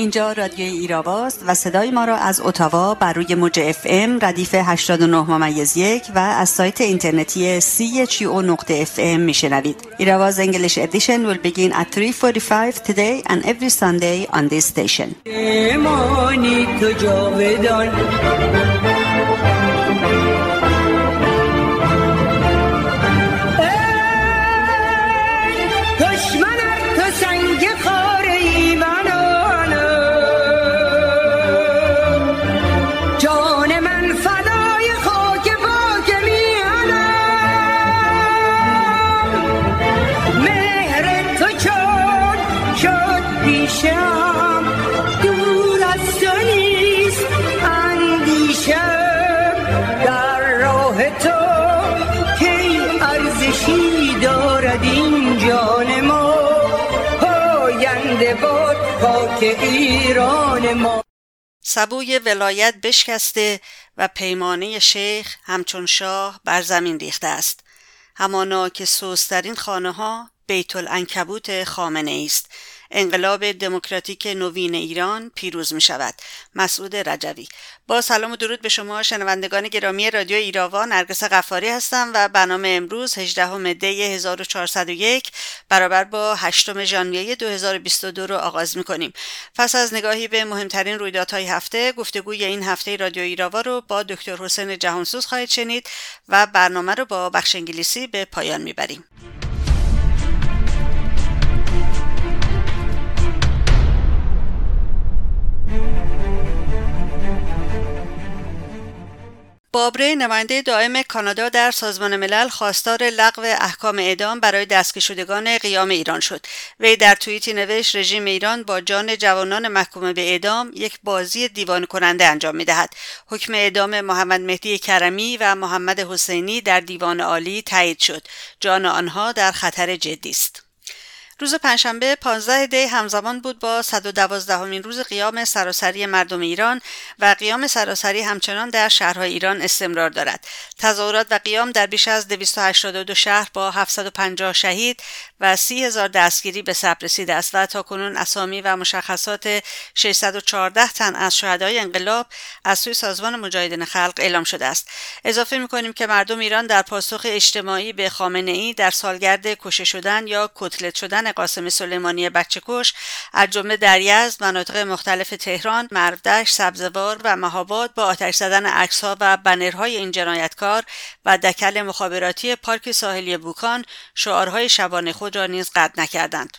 اینجا رادیوی ایراواست و صدای ما را از اتاوا بر روی موج اف ام ردیف 89 ممیز یک و از سایت اینترنتی او نقطه اف ام میشنوید. Irava's English edition will begin at 3.45 today and every Sunday on this station. سبوی ولایت بشکسته و پیمانه شیخ همچون شاه بر زمین ریخته است. همانا که سوسترین خانه ها بیت العنکبوت خامنه است انقلاب دموکراتیک نوین ایران پیروز می شود مسعود رجوی. با سلام و درود به شما شنوندگان گرامی رادیو ایراوا نرگس قفاری هستم و برنامه امروز 18 دی 1401 برابر با 8 ژانویه 2022 رو آغاز می کنیم پس از نگاهی به مهمترین رویدادهای هفته گفتگوی این هفته رادیو ایراوا رو با دکتر حسین جهانسوز خواهید شنید و برنامه رو با بخش انگلیسی به پایان می‌بریم. بابره نماینده دائم کانادا در سازمان ملل خواستار لغو احکام اعدام برای دستگیر قیام ایران شد. وی در توییتی نوشت رژیم ایران با جان جوانان محکوم به اعدام یک بازی دیوان کننده انجام می دهد حکم اعدام محمد مهدی کرمی و محمد حسینی در دیوان عالی تایید شد. جان آنها در خطر جدی است. روز پنجشنبه 15 دی همزمان بود با 112 همین روز قیام سراسری مردم ایران و قیام سراسری همچنان در شهرهای ایران استمرار دارد. تظاهرات و قیام در بیش از 282 شهر با 750 شهید و 30 هزار دستگیری به ثبت رسیده است و تا کنون اسامی و مشخصات 614 تن از شهدای انقلاب از سوی سازمان مجاهدین خلق اعلام شده است. اضافه می که مردم ایران در پاسخ اجتماعی به خامنه ای در سالگرد کشته شدن یا کتلت شدن قاسم سلیمانی بچه کش از جمله در یزد مناطق مختلف تهران مردش سبزوار و مهاباد با آتش زدن عکسها و بنرهای این جنایتکار و دکل مخابراتی پارک ساحلی بوکان شعارهای شبانه خود را نیز قطع نکردند.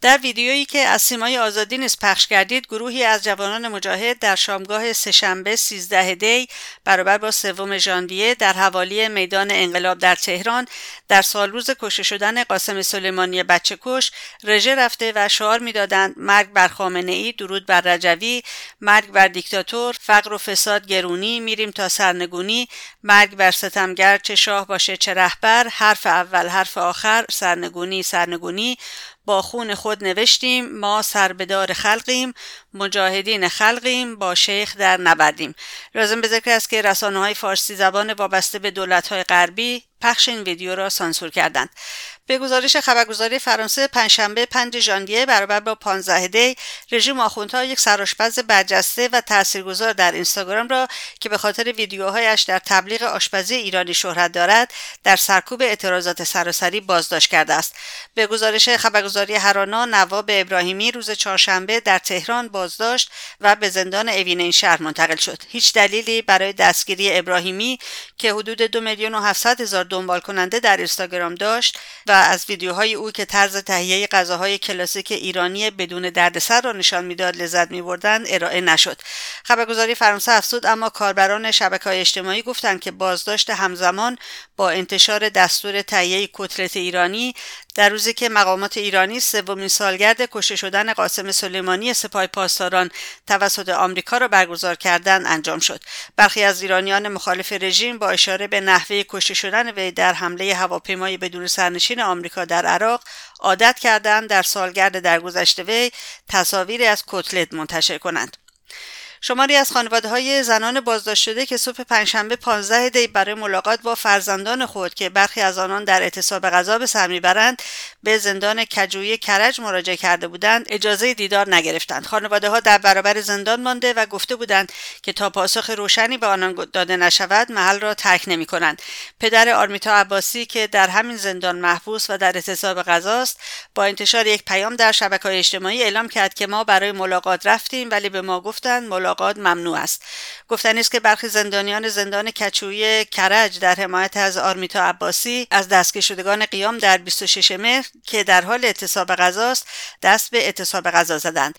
در ویدیویی که از سیمای آزادی نیز پخش کردید گروهی از جوانان مجاهد در شامگاه سهشنبه 13 دی برابر با سوم ژانویه در حوالی میدان انقلاب در تهران در سال روز کشته شدن قاسم سلیمانی بچه کش رژه رفته و شعار می‌دادند مرگ بر خامنه ای درود بر رجوی مرگ بر دیکتاتور فقر و فساد گرونی میریم تا سرنگونی مرگ بر ستمگر چه شاه باشه چه رهبر حرف اول حرف آخر سرنگونی سرنگونی با خون خود نوشتیم ما سربدار خلقیم مجاهدین خلقیم با شیخ در نبردیم لازم به ذکر است که رسانه های فارسی زبان وابسته به دولت های غربی پخش این ویدیو را سانسور کردند. به گزارش خبرگزاری فرانسه پنجشنبه 5 ژانویه برابر با 15 دی رژیم آخوندها یک سرآشپز برجسته و تاثیرگذار در اینستاگرام را که به خاطر ویدیوهایش در تبلیغ آشپزی ایرانی شهرت دارد در سرکوب اعتراضات سراسری بازداشت کرده است. به گزارش خبرگزاری هرانا نواب ابراهیمی روز چهارشنبه در تهران بازداشت و به زندان اوین این شهر منتقل شد. هیچ دلیلی برای دستگیری ابراهیمی که حدود دو میلیون و هزار دنبال کننده در اینستاگرام داشت و از ویدیوهای او که طرز تهیه غذاهای کلاسیک ایرانی بدون دردسر را نشان می‌داد لذت میبردند ارائه نشد. خبرگزاری فرانسه افزود اما کاربران شبکه های اجتماعی گفتند که بازداشت همزمان با انتشار دستور تهیه کتلت ایرانی در روزی که مقامات ایرانی سومین سالگرد کشته شدن قاسم سلیمانی سپاه پاسداران توسط آمریکا را برگزار کردن انجام شد. برخی از ایرانیان مخالف رژیم با اشاره به نحوه کشته شدن وی در حمله هواپیمای بدون سرنشین آمریکا در عراق عادت کردند در سالگرد درگذشته وی تصاویری از کتلت منتشر کنند. شماری از خانواده های زنان بازداشت شده که صبح پنجشنبه 15 دی برای ملاقات با فرزندان خود که برخی از آنان در اعتصاب غذا به سر می‌برند به زندان کجوی کرج مراجعه کرده بودند اجازه دیدار نگرفتند. خانواده ها در برابر زندان مانده و گفته بودند که تا پاسخ روشنی به آنان داده نشود محل را ترک نمی کنند پدر آرمیتا عباسی که در همین زندان محبوس و در اعتصاب غذاست با انتشار یک پیام در شبکه های اجتماعی اعلام کرد که ما برای ملاقات رفتیم ولی به ما گفتند ملاقات ممنوع است. گفتنی است که برخی زندانیان زندان کچوی کرج در حمایت از آرمیتا عباسی از دستگیر شدگان قیام در 26 مهر که در حال اعتصاب غذاست دست به اعتصاب غذا زدند.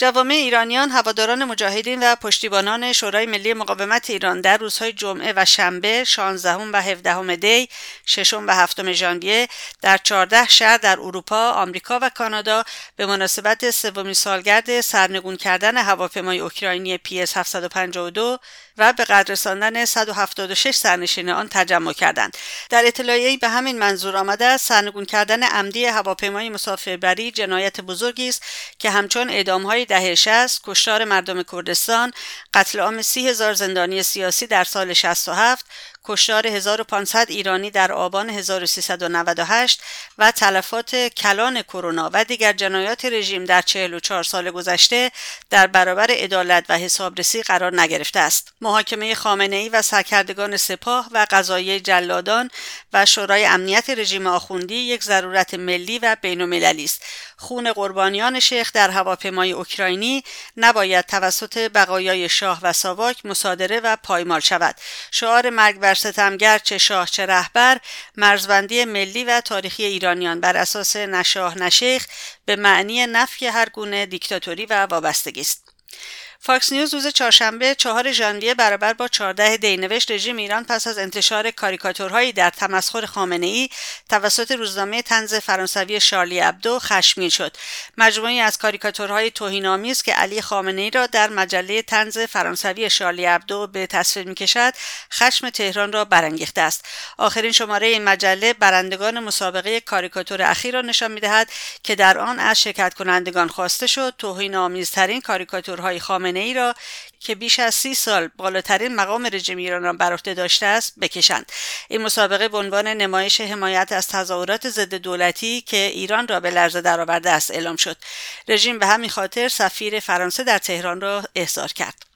جوامع ایرانیان هواداران مجاهدین و پشتیبانان شورای ملی مقاومت ایران در روزهای جمعه و شنبه 16 و 17 دی ششم و هفتم ژانویه در 14 شهر در اروپا، آمریکا و کانادا به مناسبت سومین سالگرد سرنگون کردن هواپیمای اوکراینی PS 752 و به قدر رساندن 176 سرنشین آن تجمع کردند. در اطلاعیه‌ای به همین منظور آمده است سرنگون کردن عمدی هواپیمای مسافربری جنایت بزرگی است که همچون اعدامهای دهه 60 کشتار مردم کردستان قتل عام سی هزار زندانی سیاسی در سال 67 کشتار 1500 ایرانی در آبان 1398 و تلفات کلان کرونا و دیگر جنایات رژیم در 44 سال گذشته در برابر عدالت و حسابرسی قرار نگرفته است. محاکمه خامنه ای و سرکردگان سپاه و قضایی جلادان و شورای امنیت رژیم آخوندی یک ضرورت ملی و بین است. خون قربانیان شیخ در هواپیمای اوکراینی نباید توسط بقایای شاه و ساواک مصادره و پایمال شود. شعار مرگ بر ستمگر چه شاه چه رهبر مرزبندی ملی و تاریخی ایرانیان بر اساس نه شاه نه شیخ به معنی نفی هر گونه دیکتاتوری و وابستگی است. فاکس نیوز روز چهارشنبه چهار ژانویه برابر با 14 دی نوشت رژیم ایران پس از انتشار کاریکاتورهایی در تمسخر خامنه ای توسط روزنامه طنز فرانسوی شارلی ابدو خشمگین شد. مجموعی از کاریکاتورهای توهینآمیز که علی خامنه ای را در مجله طنز فرانسوی شارلی ابدو به تصویر می‌کشد خشم تهران را برانگیخته است. آخرین شماره این مجله برندگان مسابقه کاریکاتور اخیر را نشان می‌دهد که در آن از شرکت کنندگان خواسته شد توهینآمیزترین کاریکاتورهای خامنه خامنه ای را که بیش از سی سال بالاترین مقام رژیم ایران را بر عهده داشته است بکشند. این مسابقه به عنوان نمایش حمایت از تظاهرات ضد دولتی که ایران را به لرزه درآورده است اعلام شد. رژیم به همین خاطر سفیر فرانسه در تهران را احضار کرد.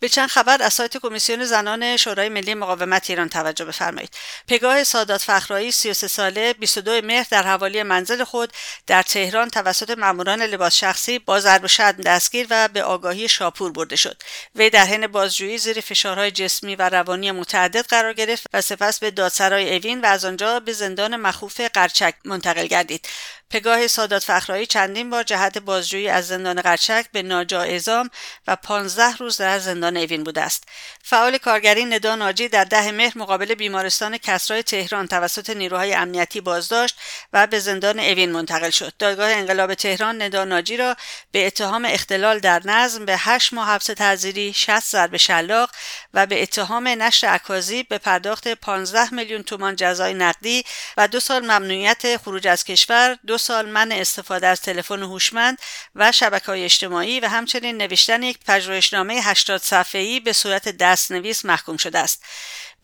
به چند خبر از سایت کمیسیون زنان شورای ملی مقاومت ایران توجه بفرمایید. پگاه سادات فخرایی 33 ساله 22 مهر در حوالی منزل خود در تهران توسط ماموران لباس شخصی با ضرب شد دستگیر و به آگاهی شاپور برده شد. وی در حین بازجویی زیر فشارهای جسمی و روانی متعدد قرار گرفت و سپس به دادسرای اوین و از آنجا به زندان مخوف قرچک منتقل گردید. پگاه سادات فخرایی چندین بار جهت بازجویی از زندان قرچک به ناجا اعزام و 15 روز در زندان اوین بوده است. فعال کارگری ندا ناجی در ده مهر مقابل بیمارستان کسرای تهران توسط نیروهای امنیتی بازداشت و به زندان اوین منتقل شد. دادگاه انقلاب تهران ندا ناجی را به اتهام اختلال در نظم به 8 ماه حبس تعزیری 60 ضرب شلاق و به اتهام نشر اکاذی به پرداخت 15 میلیون تومان جزای نقدی و دو سال ممنوعیت خروج از کشور دو سال من استفاده از تلفن هوشمند و شبکه های اجتماعی و همچنین نوشتن یک پژوهشنامه 80 صفحه‌ای به صورت دستنویس محکوم شده است.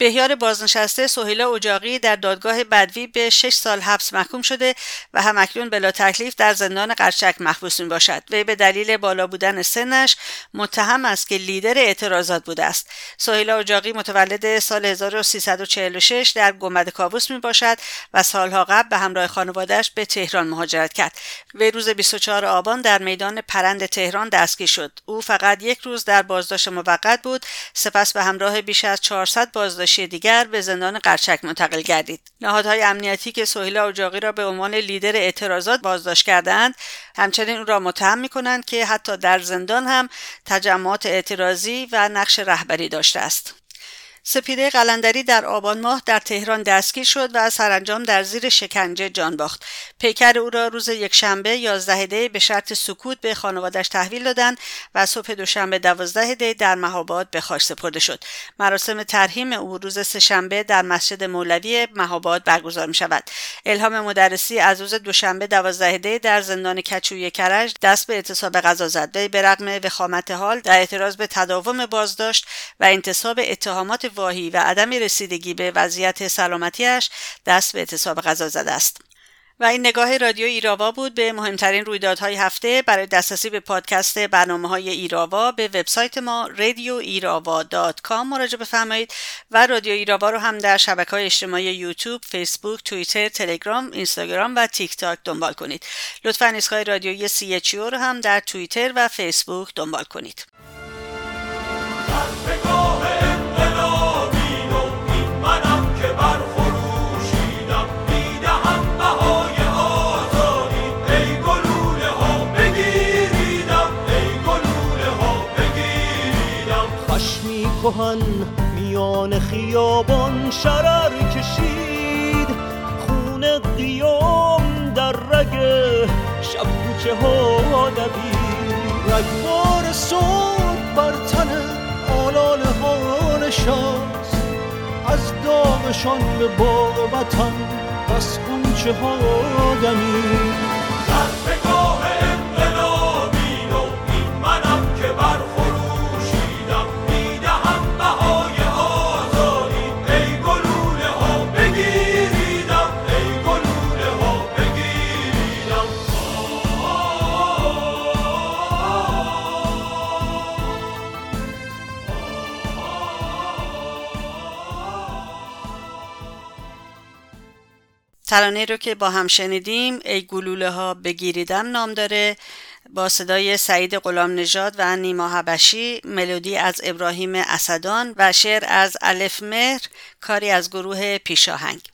بهیار بازنشسته سهیلا اجاقی در دادگاه بدوی به 6 سال حبس محکوم شده و همکنون بلا تکلیف در زندان قرچک محبوس می باشد. وی به دلیل بالا بودن سنش متهم است که لیدر اعتراضات بوده است. سهیلا اجاقی متولد سال 1346 در گنبد کاووس می باشد و سالها قبل به همراه خانوادهش به تهران مهاجرت کرد. وی روز 24 آبان در میدان پرند تهران دستگیر شد. او فقط یک روز در بازداشت موقت بود. سپس به همراه بیش از 400 بازداشت دیگر به زندان قرچک منتقل گردید. نهادهای امنیتی که سهیلا اجاقی را به عنوان لیدر اعتراضات بازداشت کردند همچنین او را متهم می کنند که حتی در زندان هم تجمعات اعتراضی و نقش رهبری داشته است. سپیده قلندری در آبان ماه در تهران دستگیر شد و سرانجام در زیر شکنجه جان باخت. پیکر او را روز یکشنبه 11 دی به شرط سکوت به خانوادش تحویل دادند و صبح دوشنبه 12 دی در مهاباد به خاک سپرده شد. مراسم ترحیم او روز سهشنبه در مسجد مولوی مهاباد برگزار می شود. الهام مدرسی از روز دوشنبه 12 دی در زندان کچوی کرج دست به اعتصاب غذا زد. وی به رغم وخامت حال در اعتراض به تداوم بازداشت و انتصاب اتهامات واهی و عدم رسیدگی به وضعیت سلامتیش دست به اعتصاب غذا زده است و این نگاه رادیو ایراوا بود به مهمترین رویدادهای هفته برای دسترسی به پادکست برنامه های ایراوا به وبسایت ما radioirava.com مراجعه بفرمایید و رادیو ایراوا رو هم در شبکه های اجتماعی یوتیوب، فیسبوک، توییتر، تلگرام، اینستاگرام و تیک تاک دنبال کنید. لطفا ایستگاه رادیویی سی رو هم در توییتر و فیسبوک دنبال کنید. کهن میان خیابان شرر کشید. خون قیام در رگ شب کوچه ها دوید. رگبار صورت بر تن آلال ها نشست. از داغشان به باغ وطن بس خونچه ها دمید. ترانه رو که با هم شنیدیم ای گلوله ها بگیریدم نام داره با صدای سعید غلام نژاد و نیما حبشی ملودی از ابراهیم اسدان و شعر از الف مهر کاری از گروه پیشاهنگ.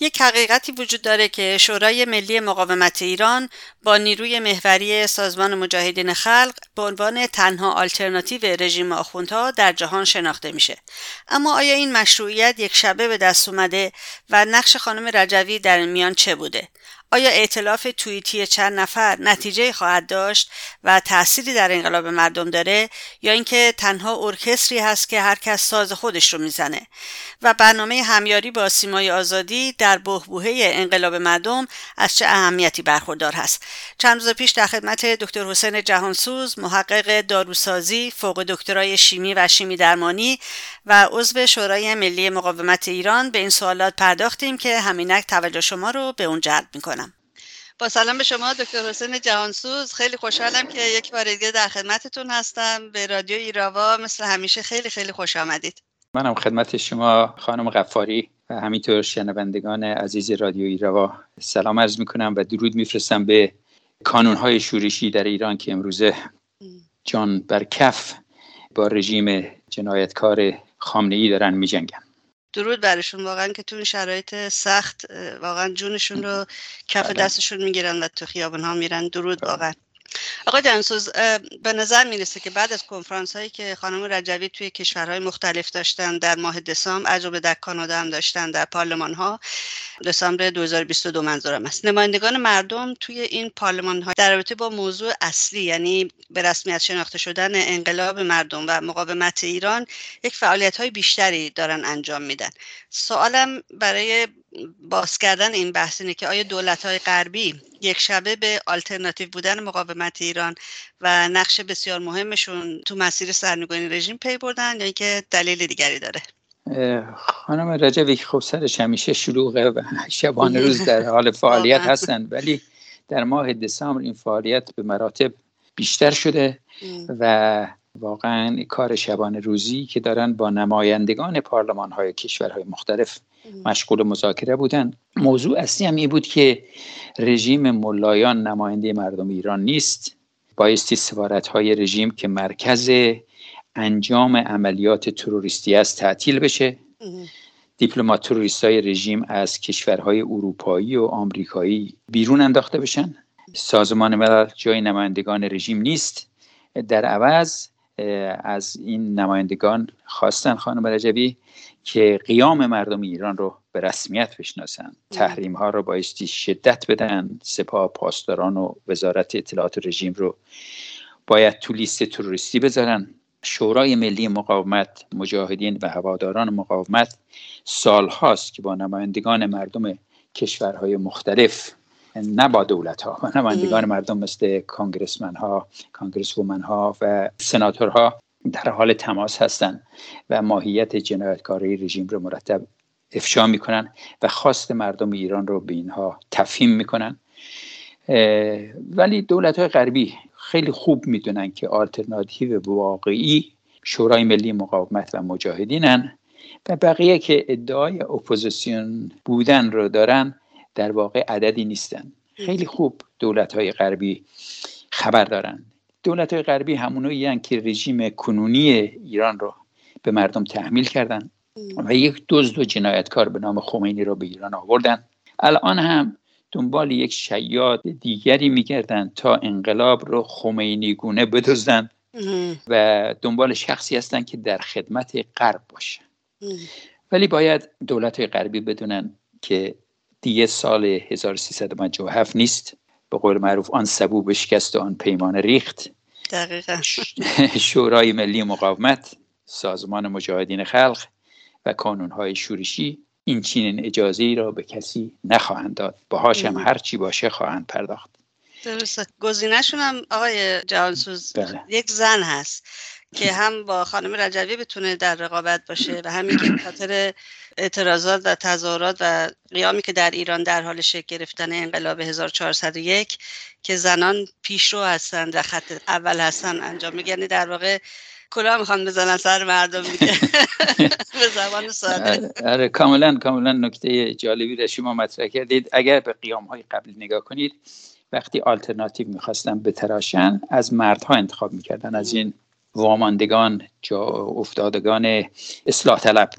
یک حقیقتی وجود داره که شورای ملی مقاومت ایران با نیروی محوری سازمان مجاهدین خلق به عنوان تنها آلترناتیو رژیم آخوندها در جهان شناخته میشه. اما آیا این مشروعیت یک شبه به دست اومده و نقش خانم رجوی در میان چه بوده؟ آیا ائتلاف توییتی چند نفر نتیجه خواهد داشت و تأثیری در انقلاب مردم داره یا اینکه تنها ارکستری هست که هر کس ساز خودش رو می‌زنه؟ و برنامه همیاری با سیمای آزادی در بهبوهه انقلاب مردم از چه اهمیتی برخوردار هست؟ چند روز پیش در خدمت دکتر حسین جهانسوز محقق داروسازی فوق دکترای شیمی و شیمی درمانی و عضو شورای ملی مقاومت ایران به این سوالات پرداختیم که همینک توجه شما رو به اون جلب می‌کنم. با سلام به شما دکتر حسین جهانسوز. خیلی خوشحالم که یک بار دیگه در خدمتتون هستم. به رادیو ایراوا مثل همیشه خیلی خیلی خوش آمدید. منم خدمت شما خانم غفاری و همینطور شنوندگان عزیز رادیو ایراوا سلام عرض می‌کنم و درود میفرستم به کانونهای شورشی در ایران که امروزه جان بر کف با رژیم جنایتکار خامنه ای دارن میجنگن درود برشون واقعا که تو این شرایط سخت واقعا جونشون رو کف بله. دستشون می‌گیرن و تو خیابان ها میرن درود بله. واقعا آقای جنسوز به نظر می‌رسه که بعد از کنفرانس هایی که خانم رجوی توی کشورهای مختلف داشتن در ماه دسامبر عجب در کانادا هم داشتن در پارلمان ها دسامبر 2022 منظورم است. نمایندگان مردم توی این پارلمان ها در رابطه با موضوع اصلی یعنی به رسمیت شناخته شدن انقلاب مردم و مقاومت ایران یک فعالیت های بیشتری دارن انجام میدن. سوالم برای باز کردن این بحث اینه که آیا دولت های غربی یک شبه به آلترناتیو بودن مقاومت ایران و نقش بسیار مهمشون تو مسیر سرنگونی رژیم پی بردن یا اینکه دلیل دیگری داره؟ خانم رجبی خب سرش همیشه شلوغه و شبانه روز در حال فعالیت هستند ولی در ماه دسامبر این فعالیت به مراتب بیشتر شده و واقعا کار شبانه روزی که دارن با نمایندگان پارلمان های کشورهای مختلف مشغول مذاکره بودن. موضوع اصلی هم این بود که رژیم ملایان نماینده مردم ایران نیست. بایستی سفارت های رژیم که مرکز انجام عملیات تروریستی است تعطیل بشه. دیپلمات تروریست های رژیم از کشورهای اروپایی و آمریکایی بیرون انداخته بشن. سازمان ملل جای نمایندگان رژیم نیست. در عوض از این نمایندگان خواستن خانم رجبی که قیام مردم ایران رو به رسمیت بشناسن. تحریم ها رو بایستی شدت بدن. سپاه پاسداران و وزارت اطلاعات رژیم رو باید تو لیست تروریستی بذارن. شورای ملی مقاومت مجاهدین و هواداران مقاومت سال هاست که با نمایندگان مردم کشورهای مختلف نه با دولت ها نمایندگان مردم مثل کانگرسمن ها کانگرس وومن ها و سناتورها در حال تماس هستند و ماهیت جنایتکاری رژیم رو مرتب افشا می‌کنن و خواست مردم ایران رو به اینها تفهیم می‌کنن. ولی دولت های غربی خیلی خوب می‌دونن که آلترناتیو واقعی شورای ملی مقاومت و مجاهدینن و بقیه که ادعای اپوزیسیون بودن رو دارن در واقع عددی نیستن. خیلی خوب دولت های غربی خبر دارن. دولت های غربی همونایی که رژیم کنونی ایران رو به مردم تحمیل کردن و یک دزد و جنایتکار به نام خمینی رو به ایران آوردن. الان هم دنبال یک شیاد دیگری میگردن تا انقلاب رو خمینی گونه بدزدن و دنبال شخصی هستن که در خدمت غرب باشه. ولی باید دولت غربی بدونن که دیگه سال 1357 نیست. به قول معروف آن سبو بشکست و آن پیمان ریخت. دقیقا. شورای ملی مقاومت سازمان مجاهدین خلق و کانونهای شورشی این چنین اجازه ای را به کسی نخواهند داد. باهاش هم هر چی باشه خواهند پرداخت. درسته. گزینهشون هم آقای جهانسوز بله. یک زن هست. که هم با خانم رجوی بتونه در رقابت باشه و همین که خاطر اعتراضات و تظاهرات و قیامی که در ایران در حال شکل گرفتن انقلاب 1401 که زنان پیشرو هستند و خط اول هستن انجام میگن یعنی در واقع کلا می‌خوان بزنن سر مردم دیگه. به زبان ساده. آره،, آره کاملا کاملا نکته جالبی را شما مطرح کردید. اگر به قیام های قبلی نگاه کنید وقتی آلترناتیو می‌خواستن بتراشن از مردها انتخاب می‌کردن از این واماندگان جا افتادگان اصلاح طلب.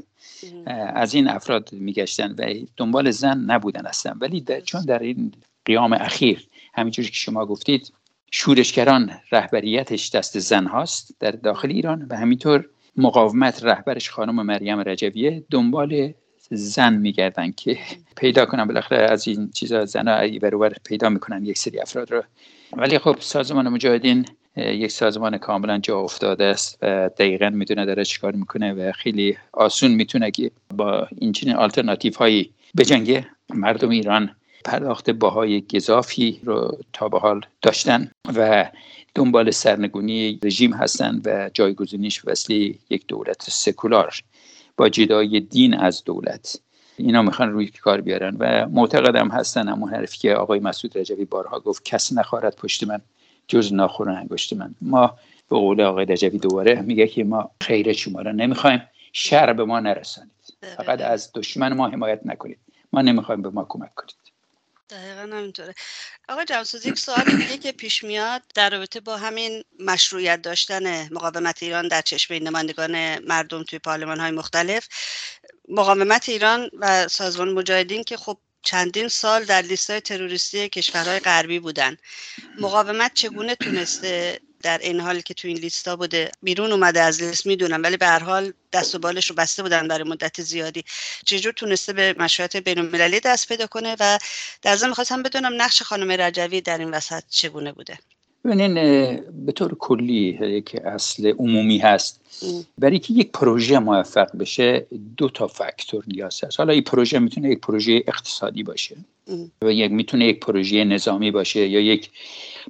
از این افراد میگشتن و دنبال زن نبودن هستن ولی در چون در این قیام اخیر همینجوری که شما گفتید شورشگران رهبریتش دست زن هاست در داخل ایران و همینطور مقاومت رهبرش خانم مریم رجویه دنبال زن میگردن که پیدا کنن. بالاخره از این چیزا زنها برابر پیدا می‌کنن یک سری افراد رو. ولی خب سازمان مجاهدین یک سازمان کاملا جا افتاده است و دقیقا می‌دونه داره چیکار می‌کنه و خیلی آسون می‌تونه که با این چنین آلترناتیو هایی بجنگه مردم ایران پرداخت باهای گذافی رو تا به حال داشتن و دنبال سرنگونی رژیم هستند و جایگزینیش وصلی یک دولت سکولار با جدای دین از دولت. اینا می‌خوان روی کار بیارن و معتقدم هستن همون حرفی که آقای مسعود رجبی بارها گفت کس نخواهد پشت من جز ناخون انگشت من. ما به قول آقای رجبی دوباره میگه که ما خیر شما را نمی‌خوایم شر به ما نرسانید. فقط از دشمن ما حمایت نکنید. ما نمی‌خوایم به ما کمک کنید. دقیقا همینطوره. آقا جمسوز یک سوال دیگه که پیش میاد در رابطه با همین مشروعیت داشتن مقاومت ایران در چشم نمایندگان مردم توی پارلمان های مختلف. مقاومت ایران و سازمان مجاهدین که خب چندین سال در لیست تروریستی کشورهای غربی بودن. مقاومت چگونه تونسته در این حال که تو این لیستا بوده؟ بیرون اومده از لیست می‌دونم ولی به هر حال دست و بالش رو بسته بودن برای مدت زیادی. چجور تونسته به مشروعیت بین المللی دست پیدا کنه؟ و در ضمن می‌خواستم بدونم نقش خانم رجوی در این وسط چگونه بوده؟ ببینین به طور کلی یک اصل عمومی هست. برای که یک پروژه موفق بشه دو تا فاکتور نیاز هست. حالا این پروژه می‌تونه یک پروژه اقتصادی باشه و یک می‌تونه یک پروژه نظامی باشه یا یک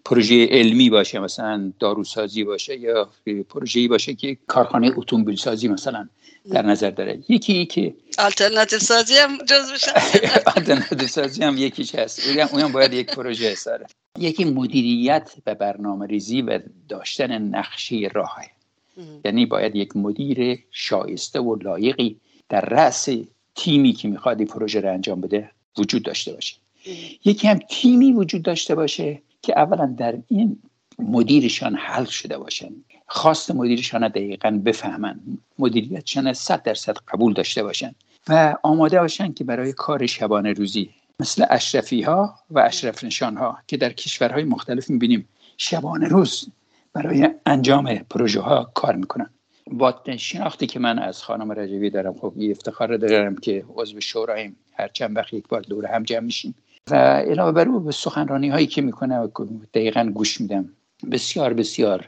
پروژه علمی باشه مثلا داروسازی باشه یا پروژه‌ای باشه که کارخانه اتومبیل سازی مثلا. در نظر داره. یکی که آلترناتیو سازی هم جز بشه آلترناتیو سازی هم یکیش هست. اون باید یک پروژه ساره یکی مدیریت و برنامه ریزی و داشتن نقشه راه یعنی باید یک مدیر شایسته و لایقی در رأس تیمی که می‌خواد این پروژه رو انجام بده وجود داشته باشه. یکی هم تیمی وجود داشته باشه که اولا در این مدیرشان حل شده باشن. خواست مدیرشان دقیقا بفهمن. مدیریتشان صد درصد قبول داشته باشن و آماده باشن که برای کار شبانه روزی مثل اشرفی ها و اشرف نشان ها که در کشورهای مختلف می‌بینیم شبانه روز برای انجام پروژه ها کار می‌کنن. با شناختی که من از خانم رجوی دارم خب یه افتخار دارم که عضو شوراییم. هر چند وقت یک بار دور هم جمع میشیم. و علاوه بر او به سخنرانی هایی که می‌کنه دقیقا گوش میدم. بسیار بسیار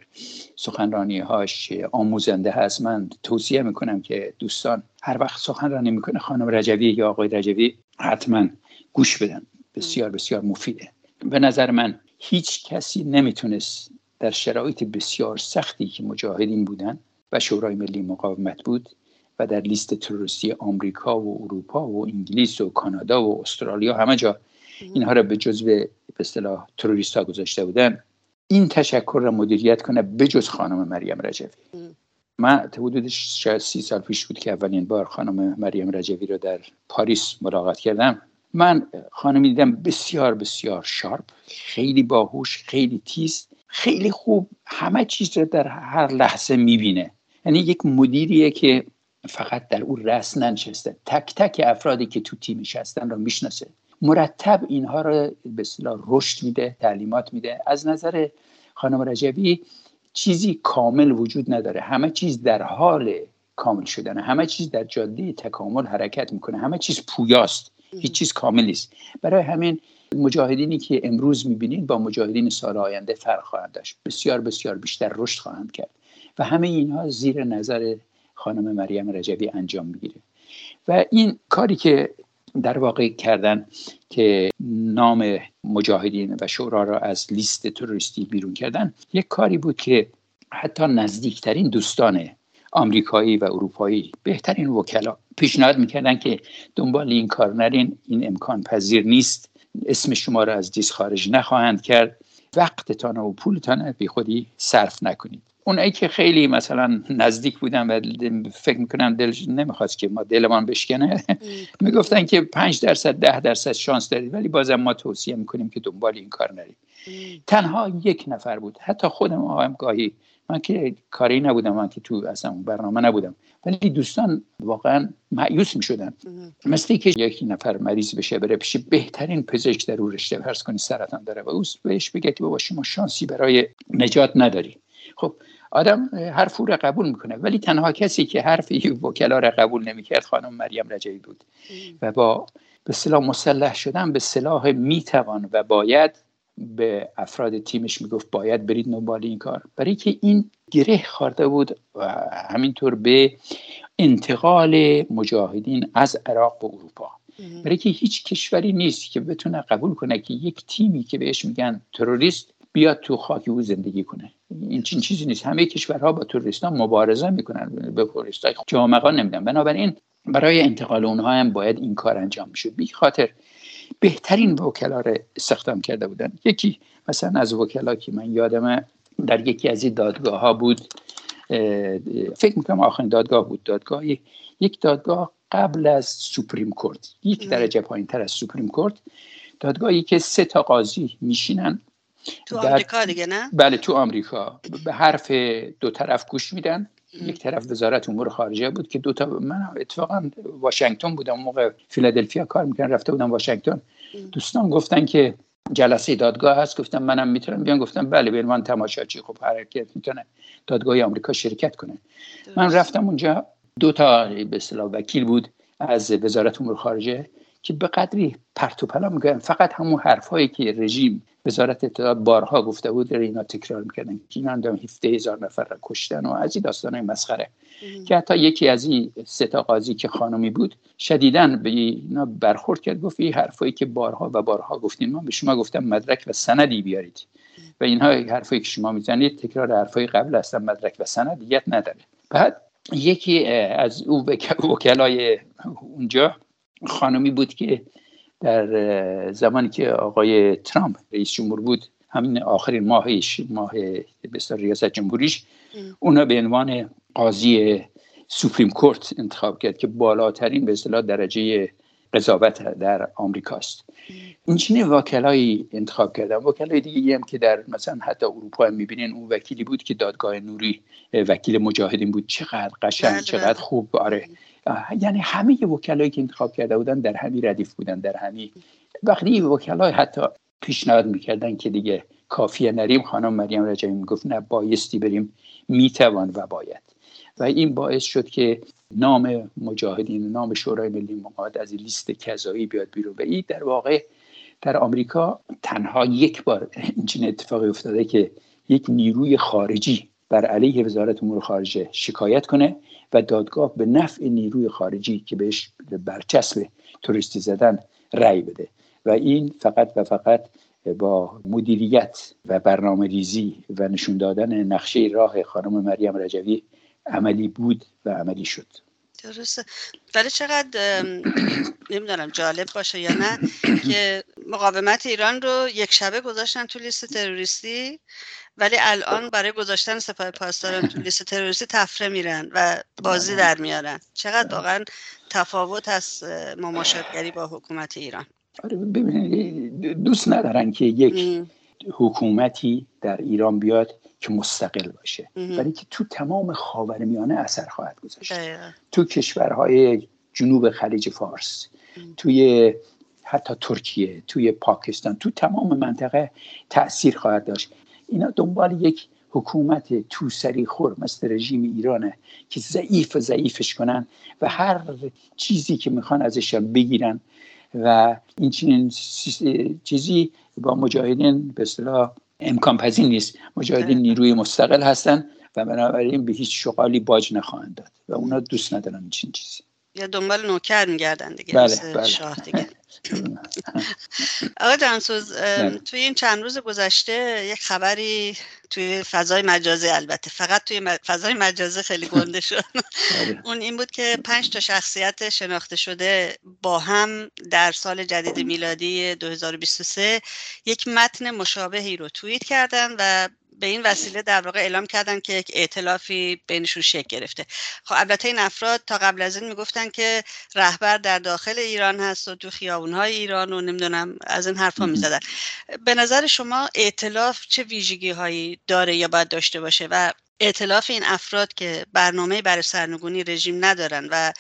سخنرانی هاش آموزنده هست. من توصیه می‌کنم که دوستان هر وقت سخنرانی می‌کنه خانم رجوی یا آقای رجوی حتما گوش بدن. بسیار بسیار مفیده. به نظر من هیچ کسی نمی‌تونست در شرایط بسیار سختی که مجاهدین بودن و شورای ملی مقاومت بود و در لیست تروریستی آمریکا و اروپا و انگلیس و کانادا و استرالیا همه جا اینها را به جزو به اصطلاح تروریست ها گذاشته بودن. این تشکر را مدیریت کنه بجز خانم مریم رجوی. من حدود شاید سی سال پیش بود که اولین بار خانم مریم رجوی رو در پاریس ملاقات کردم. من خانمی دیدم بسیار بسیار sharp خیلی باهوش خیلی تیز خیلی خوب همه چیز رو در هر لحظه می‌بینه. یعنی یک مدیریه که فقط در رأس ننشسته. تک تک افرادی که تو تیمش هستن رو می‌شناسه. مرتب اینها رو به اصطلاح رشد میده تعلیمات میده. از نظر خانم رجبی چیزی کامل وجود نداره. همه چیز در حال کامل شدن همه چیز در جاده تکامل حرکت می‌کنه. همه چیز پویاست. هیچ چیز کامل نیست. برای همین مجاهدینی که امروز می‌بینید با مجاهدین سال آینده فرق خواهند داشت. بسیار بسیار بیشتر رشد خواهند کرد. و همه اینها زیر نظر خانم مریم رجبی انجام می‌گیره. و این کاری که در واقع کردن که نام مجاهدین و شورا را از لیست تروریستی بیرون کردن یک کاری بود که حتی نزدیکترین دوستان آمریکایی و اروپایی بهترین وکلا پیشنهاد می‌کردن که دنبال این کار نرین این امکان پذیر نیست اسم شما را از دیس خارج نخواهند کرد. وقتتان و پولتان بی خودی صرف نکنید. اونایی که خیلی مثلا نزدیک بودن و فکر می‌کنم دل نمی‌خواست که ما دلمان بشکنه می‌گفتن که پنج درصد ده درصد شانس دارید ولی بازم ما توصیه می‌کنیم که دنبال این کار نرید. تنها یک نفر بود. حتی خودم هم گاهی من که کاری نبودم من که تو اصلا برنامه نبودم. ولی دوستان واقعا معیوس می شدن مثل که یک نفر مریض بشه بره پیش بهترین پزشک در او رشته فرض کنی سرطان داره و او بهش بگه که بابا شما شانسی برای نجات نداری. خب آدم حرف او را قبول می‌کنه. ولی تنها کسی که حرف وکلا را قبول نمی‌کرد خانم مریم رجایی بود. و با به صلاح مسلح شدن به صلاح می‌توان و باید به افراد تیمش می‌گفت باید برید دنبال این کار. برای که این گره خورده بود و همینطور به انتقال مجاهدین از عراق به اروپا. برای که هیچ کشوری نیست که بتونه قبول کنه که یک تیمی که بهش میگن تروریست بیاد تو خاک او زندگی کنه. این چین چیزی نیست. همه کشورها با تروریستان مبارزه می‌کنن به جامعه نمیدن. بنابراین برای انتقال اونها هم باید این کار انجام میشه بی خاطر بهترین وکلا رو استخدام کرده بودن. یکی مثلا از وکلا که من یادم در یکی از این دادگاه ها بود فکر می‌کنم آخرین دادگاه بود. دادگاه یک دادگاه قبل از سوپریم کورت. یک درجه پایین تر از سوپریم کورت. دادگاهی که سه تا قاضی میشینن. تو آمریکا دیگه نه؟ بله تو آمریکا. به حرف دو طرف گوش میدن. یک طرف وزارت امور خارجه بود که دو تا من اتفاقا واشنگتن بودم. موقع فیلادلفیا کار می‌کنم رفته بودم واشنگتن. دوستان گفتن که جلسه دادگاه هست. گفتم منم می‌تونم بیان گفتم بله به عنوان تماشاچی خب حرکت می‌تونه دادگاه آمریکا شرکت کنه. من رفتم اونجا. دو تا به اصطلاح وکیل بود از وزارت امور خارجه. که به قدری پرت و پلا میگن فقط همون حرفایی که رژیم وزارت اطلاعات بارها گفته بود رو اینا تکرار می‌کردن. که اینا هم 17 هزار نفر را کشتن و از این داستان مسخره. که حتی یکی از این ستا قاضی که خانمی بود شدیدن به اینا برخورد کرد گفت این حرفایی که بارها و بارها گفتیم من به شما گفتم مدرک و سندی بیارید. و اینها حرفایی که شما می‌زنید تکرار حرفای قبل هستن مدرک و سند نداره. بعد یکی از او وکلای اونجا خانمی بود که در زمانی که آقای ترامپ رئیس جمهور بود همین آخرین ماهش ماه بسیار ریاست جمهوریش اونا به عنوان قاضی سوپریم کورت انتخاب کرد که بالاترین به اصطلاح درجه قضاوت در آمریکاست این چنین وکلایی انتخاب کردن. وکلای دیگه هم که در مثلا حتی اروپا هم می‌بینین اون وکیلی بود که دادگاه نوری وکیل مجاهدین بود. چقدر قشنگ بله، چقدر بله. خوب آره. یعنی همه وکلایی که انتخاب کرده بودن در همین ردیف بودن در همین وقتی وکلای حتی پیشنهاد می‌کردن که دیگه کافیه نریم خانم مریم رجبی می‌گفت نه بایستی بریم. می‌توان و باید. و این باعث شد که نام مجاهدین نام شورای ملی مقاومت از لیست کذایی بیاد بیرون. و این در واقع در آمریکا تنها یک بار این اتفاقی افتاده که یک نیروی خارجی بر علیه وزارت امور خارجه شکایت کنه. و دادگاه به نفع نیروی خارجی که بهش برچسب توریستی زدن رأی بده. و این فقط و فقط با مدیریت و برنامه ریزی و نشون دادن نقشه راه خانم مریم رجوی عملی بود و عملی شد. درسته. ولی چقدر نمی‌دونم جالب باشه یا نه که مقاومت ایران رو یک شبه گذاشتن تو لیست تروریستی ولی الان برای گذاشتن سپاه پاسداران تو لیست تروریستی تفره میرن و بازی در میارن. چقدر واقعا تفاوت از مماشاتگری با حکومت ایران؟ آره ببینید دوست ندارن که یک حکومتی در ایران بیاد که مستقل باشه. ولی که تو تمام خاورمیانه اثر خواهد گذاشت. تو کشورهای جنوب خلیج فارس توی حتی ترکیه توی پاکستان تو تمام منطقه تاثیر خواهد داشت. اینا دنبال یک حکومت تو سری خور مثل رژیم ایرانه که ضعیف و ضعیفش کنن و هر چیزی که می‌خوان ازش بگیرن و این چیزی با مجاهدین به اصطلاح امکان پذیر نیست. مجاهدین نیروی مستقل هستن و بنابراین به هیچ شغالی باج نخواهند داد و اونا دوست ندارن این چیزی. یا دنبال نوکر میگردن دیگه بله, بله. شاه دیگه. آقا جانسوز بله. توی این چند روز گذشته یک خبری توی فضای مجازی البته فقط توی فضای مجازی خیلی گنده شد بله. اون این بود که پنج تا شخصیت شناخته شده با هم در سال جدید میلادی 2023 یک متن مشابهی رو توییت کردن و به این وسیله در واقع اعلام کردن که یک ائتلافی بینشون شکل گرفته. خب البته این افراد تا قبل از این می‌گفتن که رهبر در داخل ایران هست و تو خیابونهای ایران و نمی‌دونم از این حرفا می‌زدن. به نظر شما ائتلاف چه ویژگی هایی داره یا باید داشته باشه؟ و ائتلاف این افراد که برنامه برای سرنگونی رژیم ندارن و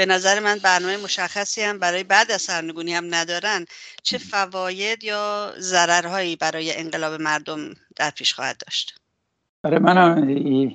به نظر من برنامه مشخصی هم برای بعد از سرنگونی هم ندارن. چه فواید یا ضررهایی برای انقلاب مردم در پیش خواهد داشت؟ برای من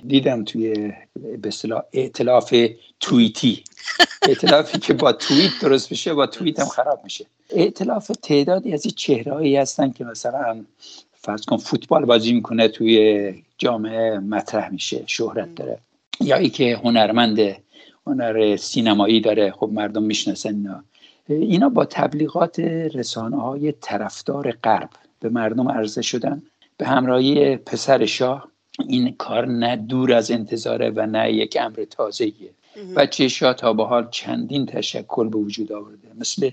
دیدم توی به اصطلاح ائتلاف توییتی. ائتلافی که با توییت درست بشه با توییت هم خراب میشه. ائتلاف تعدادی از این چهرهایی هستن که مثلا فرض کن فوتبال بازی می‌کنه توی جامعه مطرح میشه شهرت داره. یا ای که هنرمند هنر سینمایی داره. خب مردم می‌شناسن اینا. اینا با تبلیغات رسانه های طرفدار غرب به مردم عرضه شدن. به همراهی پسر شاه این کار نه دور از انتظاره و نه یک امر تازهیه بچه شاه تا به حال چندین تشکل به وجود آورده. مثل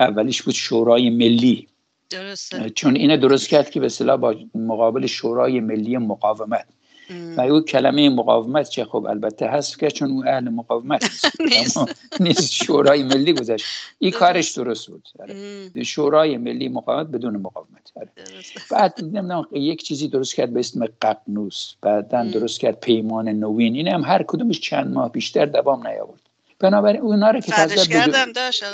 اولیش بود شورای ملی. درسته. چون اینه درست کرد که به اصطلاح با مقابل شورای ملی مقاومت. و او کلمه مقاومت چه خب البته هست که چون او اهل مقاومت نیست. شورای ملی گذاشت این کارش درست بود. آره. شورای ملی مقاومت بدون مقاومت. آره. بعد نمی‌دونم یک چیزی درست کرد به اسم ققنوس. بعدا درست کرد پیمان نوین. این هم هر کدومش چند ماه بیشتر دوام نیاورد. بنابراین اونا رو که تازه بدون... داشت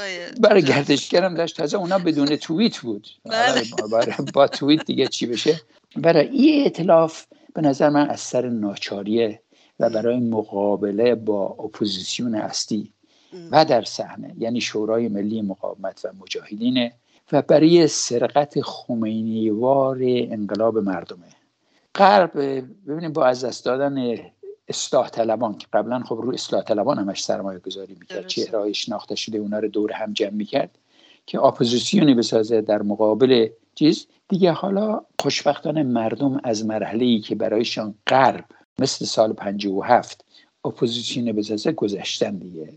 برای گردشگرم داشت. تازه اونا بدون توییت بود. بله. آره، با توییت دیگه چی بشه؟ برای این اطلاف به نظر من از سر ناچاریه و برای مقابله با اپوزیسیون اصلی و در صحنه یعنی شورای ملی مقاومت و مجاهدینه و برای سرقت خمینیوار انقلاب مردمه. غرب ببینیم با از دست دادن اصلاح طلبان که قبلا خب رو اصلاح طلبان همش سرمایه گذاری می‌کرد چهره شناخته شده اونا رو دور هم جمع می‌کرد. که اپوزیسیونی بسازه در مقابل چیز. دیگه حالا خوشبختانه مردم از مرحله ای که برایشان غرب مثل سال 57 اپوزیسیون بسازه گذشتن دیگه.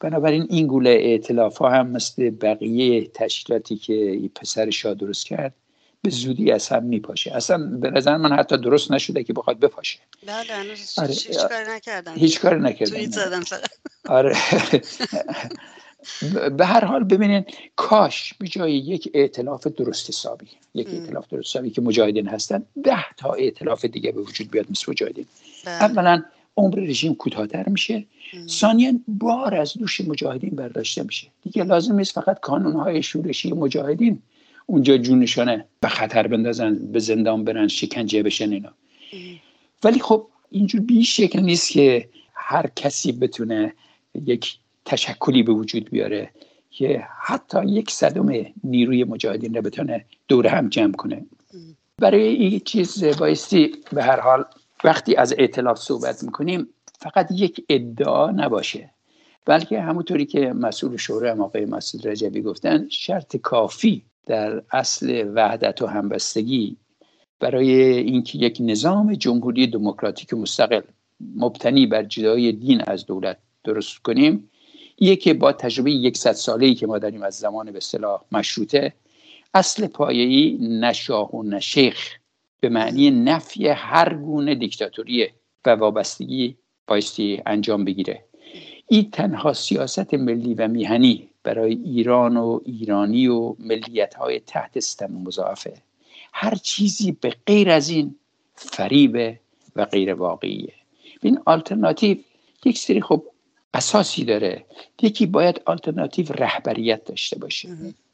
بنابراین این گونه ائتلاف ها هم مثل بقیه تشکیلاتی که پسر شاه درست کرد به زودی از هم میپاشه. اصلا به نظر من حتی درست نشده که بخواد بپاشه. بله آره. هیچ کاری نکردن هیچ کاری نکردن آره. به هر حال ببینین کاش به جای یک ائتلاف درست حسابی یک ائتلاف درست حسابی که مجاهدین هستن ده تا ائتلاف دیگه به وجود بیاد مثل مجاهدین. بله. اولا عمر رژیم کوتاهتر میشه. ثانیا بار از دوش مجاهدین برداشته میشه. دیگه لازم نیست فقط کانونهای شورشی مجاهدین اونجا جونشانه به خطر بندازن به زندان برن شکنجه بشن اینا. ولی خب اینجور بیش شکل نیست که هر کسی بتونه یک تشکلی به وجود بیاره که حتی یک صدم نیروی مجاهدین رو بتونه دور هم جمع کنه. برای این چیز بایستی به هر حال وقتی از اعتلاف صحبت می‌کنیم فقط یک ادعا نباشه. بلکه همونطوری که مسئول شورای هم آقای مسعود رجبی گفتن شرط کافی در اصل وحدت و همبستگی برای اینکه یک نظام جمهوری دموکراتیک مستقل مبتنی بر جدای دین از دولت درست کنیم یکی با تجربه یکصد ساله ای که ما داریم از زمان به اصطلاح مشروطه اصل پایه‌ای نشاه و نشیخ به معنی نفی هر گونه دیکتاتوری و وابستگی بایستی انجام بگیره. این تنها سیاست ملی و میهنی برای ایران و ایرانی و ملیت های تحت ستم مضاعفه. هر چیزی به غیر از این فریبه و غیر واقعیه. این آلترناتیو یک سری خب اساسی داره. یکی باید آلترناتیو رهبریت داشته باشه.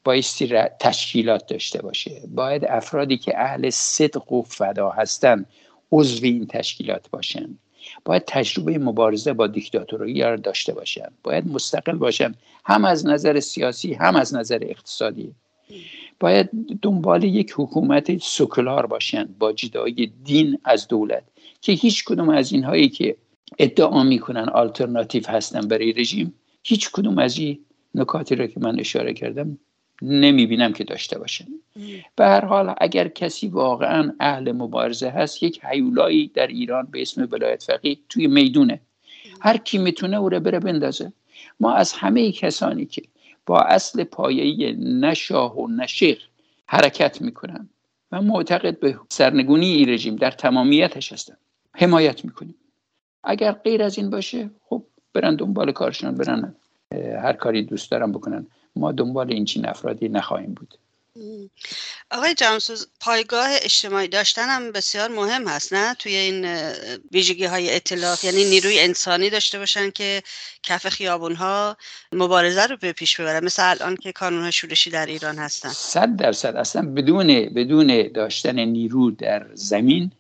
بایستی تشکیلات داشته باشه. باید افرادی که اهل صدق و فدا هستن عضو این تشکیلات باشن. باید تجربه مبارزه با دیکتاتوری را داشته باشن. باید مستقل باشن. هم از نظر سیاسی هم از نظر اقتصادی. باید دنبال یک حکومت سکولار باشن با جدای دین از دولت. که هیچ کدوم از اینهایی که ادعا می‌کنن آلترناتیو هستن برای رژیم. هیچ کدوم از این نکاتی را که من اشاره کردم نمی‌بینم که داشته باشن. به هر حال اگر کسی واقعا اهل مبارزه هست یک حیولایی در ایران به اسم بلایت فقیه توی می‌دونه. هر کی می‌تونه او رو بره بندازه. ما از همه کسانی که با اصل پایه‌ای نشاه و نشیخ حرکت می‌کنن و معتقد به سرنگونی این رژیم در تمامیتش هستن حمایت می‌کنیم. اگر غیر از این باشه خب برن دنبال کارشون برن هر کاری دوست دارن بکنن. ما دنبال این چین افرادی نخواهیم بود. آقای جمسوز پایگاه اجتماعی داشتن هم بسیار مهم هست نه؟ توی این ویژگی های اطلاف یعنی نیروی انسانی داشته باشن که کف خیابون ها مبارزه رو به پیش ببرن مثل الان که کانون های شورشی در ایران هستن. صد درصد. اصلا بدون بدون داشتن نیرو در زمین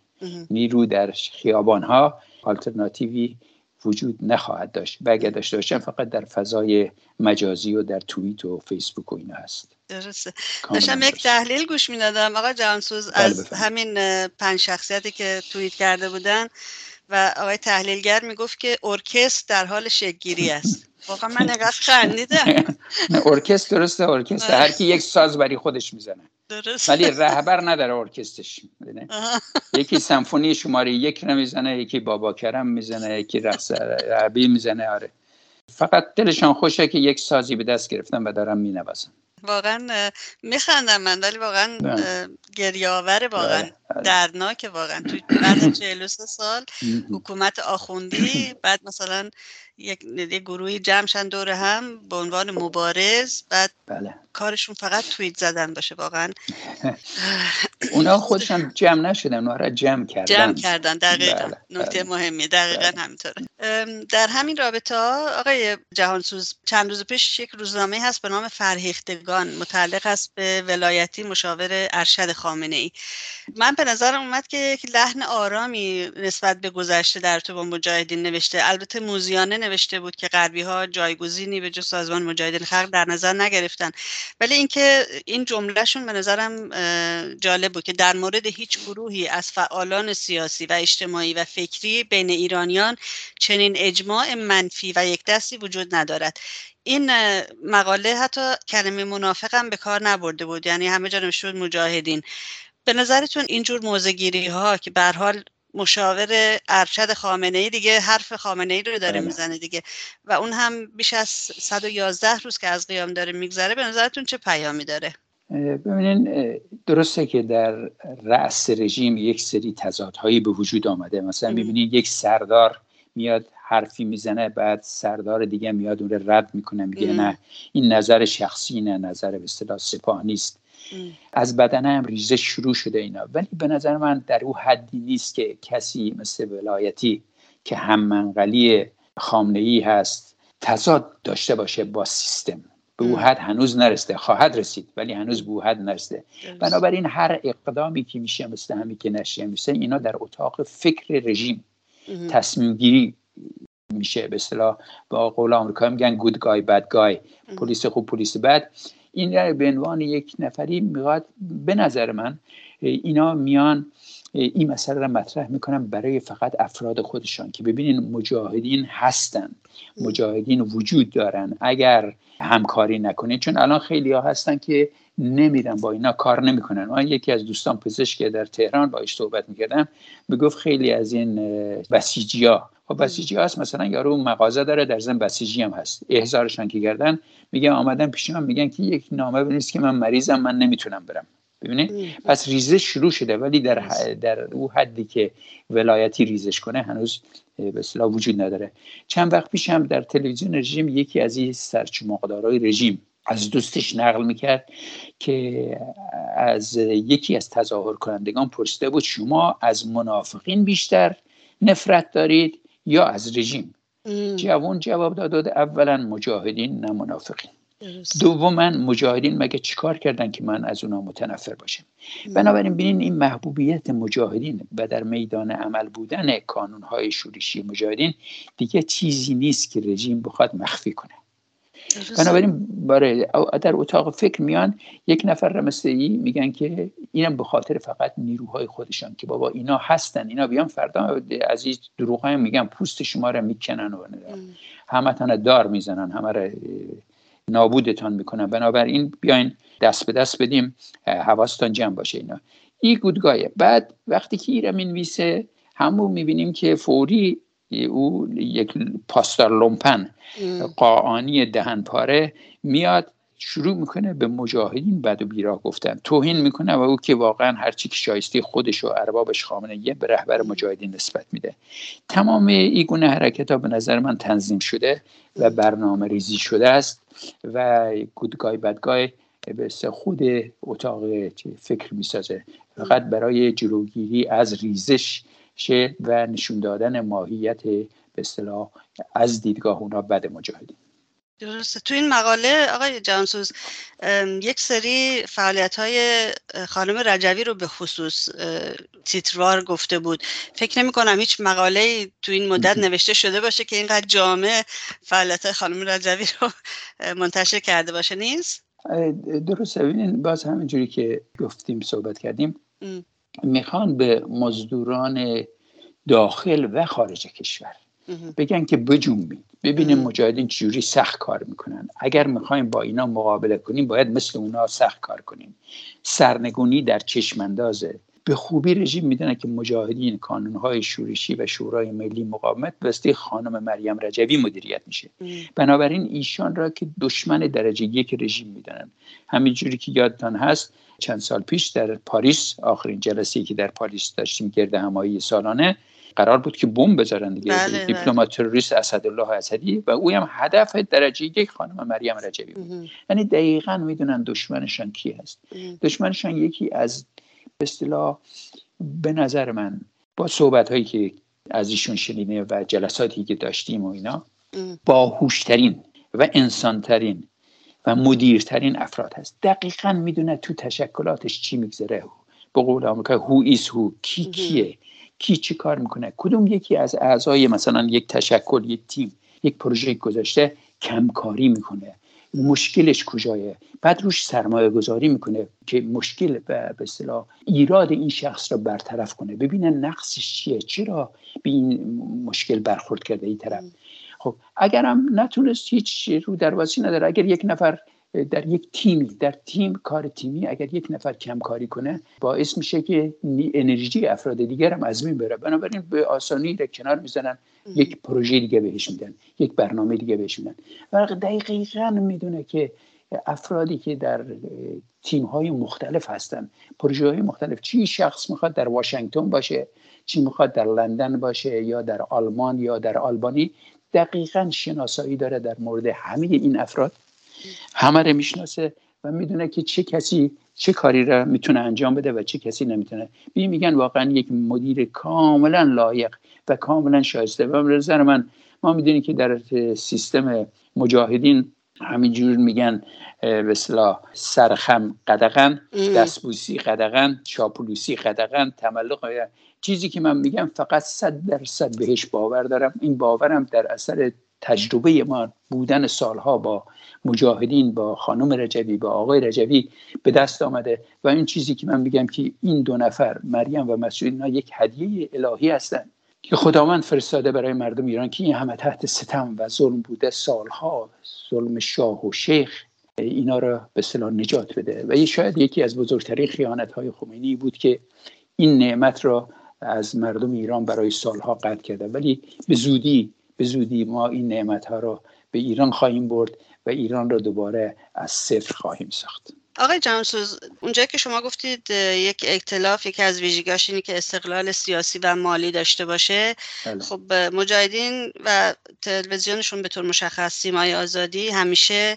نیرو در خیابان ها آلترناتیوی وجود نخواهد داشت و اگر داشته باشن فقط در فضای مجازی و در توییت و فیسبوک و اینا هست. درسته. داشتم یک تحلیل گوش می‌دادم. آقا جانسوز بله از همین پنج شخصیتی که توییت کرده بودن و آقای تحلیلگر می‌گفت که ارکستر در حال شگیری است. واقعا من نگاه خندیدم. ارکستر درسته ارکستر. هر کی یک ساز برای خودش می‌زنه. درست. ولی رهبر نداره ارکسترش. یکی سمفونی شماره یک رو می‌زنه یکی بابا کرم می‌زنه یکی رقص عربی می‌زنه آره. فقط دلشان خوشه که یک سازی به دست گرفتن و دارن مینوازن واقعا میخندم من ولی واقعا گریاور واقعا بله، بله. دردناک واقعا. توی بعد 43 سال حکومت آخوندی بعد مثلا یک, گروهی جمعشن دور هم به عنوان مبارز بعد بله. کارشون فقط توییت زدن باشه واقعا اونا خودشان جمع نشدن اونا را جمع کردن جمع کردن دقیقا بله. نکته بله. مهمی دقیقا بله. همینطوره در همین رابطه آقای جهانسوز چند روز پیش یک روزنامه هست به نام فرهیختگان متعلق است به ولایتی مشاور ارشد خامنه ای من به نظرم اومد که یک لحن آرامی نسبت به گذشته در تو با مجاهدین نوشته البته موزیانه نوشته بود که غربی ها جایگزینی به جو سازمان مجاهدین خلق در نظر نگرفتن. ولی اینکه این جملهشون به نظرم جالب بود که در مورد هیچ گروهی از فعالان سیاسی و اجتماعی و فکری بین ایرانیان چنین اجماع منفی و یک دستی وجود ندارد. این مقاله حتی کلمه منافقم به کار نبرده بود. یعنی همه جا نوشته مجاهدین. به نظرتون اینجور موزگیری ها که به حال مشاور ارشد خامنه ای دیگه حرف خامنه ای رو داره بله. می‌زنه دیگه. و اون هم بیش از 111 روز که از قیام داره میگذره به نظرتون چه پیامی داره؟ ببینین درسته که در رأس رژیم یک سری تضادهایی به وجود آمده. مثلا می‌بینید یک سردار میاد حرفی می‌زنه بعد سردار دیگه میاد اون رد می‌کنه میگه نه این نظر شخصی نه نظر به اصطلاح سپاه نیست. از بدنه هم ریزش شروع شده اینا. ولی به نظر من در او حدی نیست که کسی مثل ولایتی که هم منقلی خامنه ای هست تضاد داشته باشه با سیستم. به او حد هنوز نرسیده خواهد رسید ولی هنوز به او حد نرسیده بنابراین هر اقدامی که میشه مثل همی که نشه میشه اینا در اتاق فکر رژیم تصمیم گیری میشه. به اصطلاح با قول آمریکا میگن گود گای بد گای پلیس خوب پلیس بد. این به عنوان یک نفری می‌خواد به نظر من اینا میان این مسئله را مطرح می‌کنم برای فقط افراد خودشان که ببینین مجاهدین هستن مجاهدین وجود دارن. اگر همکاری نکنین چون الان خیلی ها هستن که نمیرن با اینا کار نمی‌کنن. من یکی از دوستان پزشک در تهران باش صحبت می‌کردم می‌گفت خیلی از این بسیجی ها خب بسیجی هست مثلا یارو مغازه داره در زن بسیجی هم هست. احزارشان که کردن میگن آمدن پیش من میگن که یک نامه بنویس که من مریضم من نمی‌تونم برم. ببینید پس ریزش شروع شده ولی در در او حدی که ولایتی ریزش کنه هنوز به اصطلاح وجود نداره. چند وقت پیش هم در تلویزیون رژیم یکی از این سرچمقدارای رژیم از دوستش نقل می‌کرد که از یکی از تظاهر کنندگان پرسیده بود شما از منافقین بیشتر نفرت دارید یا از رژیم؟ جوان جواب داد اولا مجاهدین نه منافقین. دوما مجاهدین مگه چیکار کردن که من از اونا متنفر باشم؟ بنابراین ببینین این محبوبیت مجاهدین و در میدان عمل بودن کانونهای شورشی مجاهدین دیگه چیزی نیست که رژیم بخواد مخفی کنه. بنابراین برای در اتاق فکر میان یک نفر ای میگن که اینم به خاطر فقط نیروهای خودشان که بابا اینا هستن اینا بیان فردا از این دروغ میگن پوست شما را می‌کنن و همه دار می‌زنن همه را نابودتان می‌کنن. بنابراین بیاین دست به دست بدیم حواستان جمع باشه اینا. این گودگاهه. بعد وقتی که ایرم می‌نویسه همون می‌بینیم که فوری او یک پاستار لومپن قاعانی دهن پاره میاد شروع می‌کنه به مجاهدین بد و بیراه گفتن. توهین می‌کنه و او که واقعا هرچی که شایسته خودش و اربابش خامنه یه به رهبر مجاهدین نسبت میده. تمام این گونه حرکت ها به نظر من تنظیم شده و برنامه ریزی شده است و گودگای بدگای به خود اتاق فکر می‌سازه. فقط برای جلوگیری از ریزش شه و نشون دادن ماهیت به اصطلاح از دیدگاه اونا بد مجاهدین. درسته. تو این مقاله آقای جانسوز یک سری فعالیت های خانم رجوی رو به خصوص تیتروار گفته بود. فکر نمی کنم هیچ مقاله تو این مدت نوشته شده باشه که اینقدر جامع فعالیت های خانم رجوی رو منتشر کرده باشه. نیست؟ درسته. ببینین باز همینجوری که گفتیم صحبت کردیم. می‌خوان به مزدوران داخل و خارج کشور بگن که بجنبید. ببینیم مجاهدین چجوری سخت کار می‌کنن. اگر می‌خوایم با اینا مقابله کنیم باید مثل اونا سخت کار کنیم. سرنگونی در چشماندازه. به خوبی رژیم می‌دونه که مجاهدین کانونهای شورشی و شورای ملی مقاومت بسته خانم مریم رجوی مدیریت میشه. بنابراین ایشان را که دشمن درجه یک رژیم می‌دونن. همینجوری که یادتان هست چند سال پیش در پاریس آخرین جلسه که در پاریس داشتیم گرد همایی سالانه قرار بود که بمب بذارن دیگه. بله, بله. دیپلمات تروریست اسدالله اسدی و او هم هدف درجه یک خانم مریم رجبی بود. یعنی دقیقا می‌دونن دشمنشان کی هست. دشمنشان یکی از به اصطلاح به نظر من با صحبت هایی که از ایشون شنیده و جلساتی که داشتیم و اینا باهوشترین و انسانترین و مدیرترین افراد هست. دقیقا می‌دونه تو تشکلاتش چی میگذره. به قول آمریکا هو ایز هو کی کیه؟ کی چی کار می‌کنه؟ کدوم یکی از اعضای مثلا یک تشکل یک تیم یک پروژه گذاشته کمکاری می‌کنه؟ مشکلش کجایه؟ بعد روش سرمایه گذاری می‌کنه که مشکل به اصطلاح ایراد این شخص را برطرف کنه. ببینه نقصش چیه؟ چرا به این مشکل برخورد کرده این طرف؟ خب اگرم نتونست هیچ رو درواسی نداره اگر یک نفر در یک تیمی در تیم کار تیمی اگر یک نفر کم کاری کنه باعث میشه که انرژی افراد دیگر هم از بین بره. بنابراین به آسانی در کنار می‌زنن یک پروژه دیگه بهش میدن یک برنامه دیگه بهش میدن. و دقیقا می‌دونه که افرادی که در تیم های مختلف هستن پروژه های مختلف چی شخص می‌خواد در واشنگتن باشه چی می‌خواد در لندن باشه یا در آلمان یا در آلبانی دقیقا شناسایی داره در مورد همه این افراد. همه رو می‌شناسه و می‌دونه که چه کسی چه کاری را می‌تونه انجام بده و چه کسی نمی‌تونه. بی میگن واقعا یک مدیر کاملا لایق و کاملا شایسته. و نظر من ما می‌دونیم که در سیستم مجاهدین همینجور میگن به اصطلاح سرخم قدغن دستبوسی قدغن چاپلوسی قدغن تملق چیزی که من میگم فقط صد درصد بهش باور دارم. این باورم در اثر تجربه ما بودن سالها با مجاهدین با خانم رجوی با آقای رجوی به دست آمده و این چیزی که من میگم که این دو نفر مریم و مسعود اینا یک هدیه الهی هستند که خداوند فرستاده برای مردم ایران که این همه تحت ستم و ظلم بوده سالها ظلم شاه و شیخ اینا را به صلاح نجات بده. و شاید یکی از بزرگترین خیانت های خمینی بود که این نعمت را از مردم ایران برای سالها قطع کرده. ولی به زودی به زودی ما این نعمت ها را به ایران خواهیم برد و ایران را دوباره از صفر خواهیم ساخت. آقای جمسوز اونجا که شما گفتید یک اکتلاف یکی از ویژگیاش اینه که استقلال سیاسی و مالی داشته باشه. بله. خب مجاهدین و تلویزیونشون به طور مشخص سیمای آزادی همیشه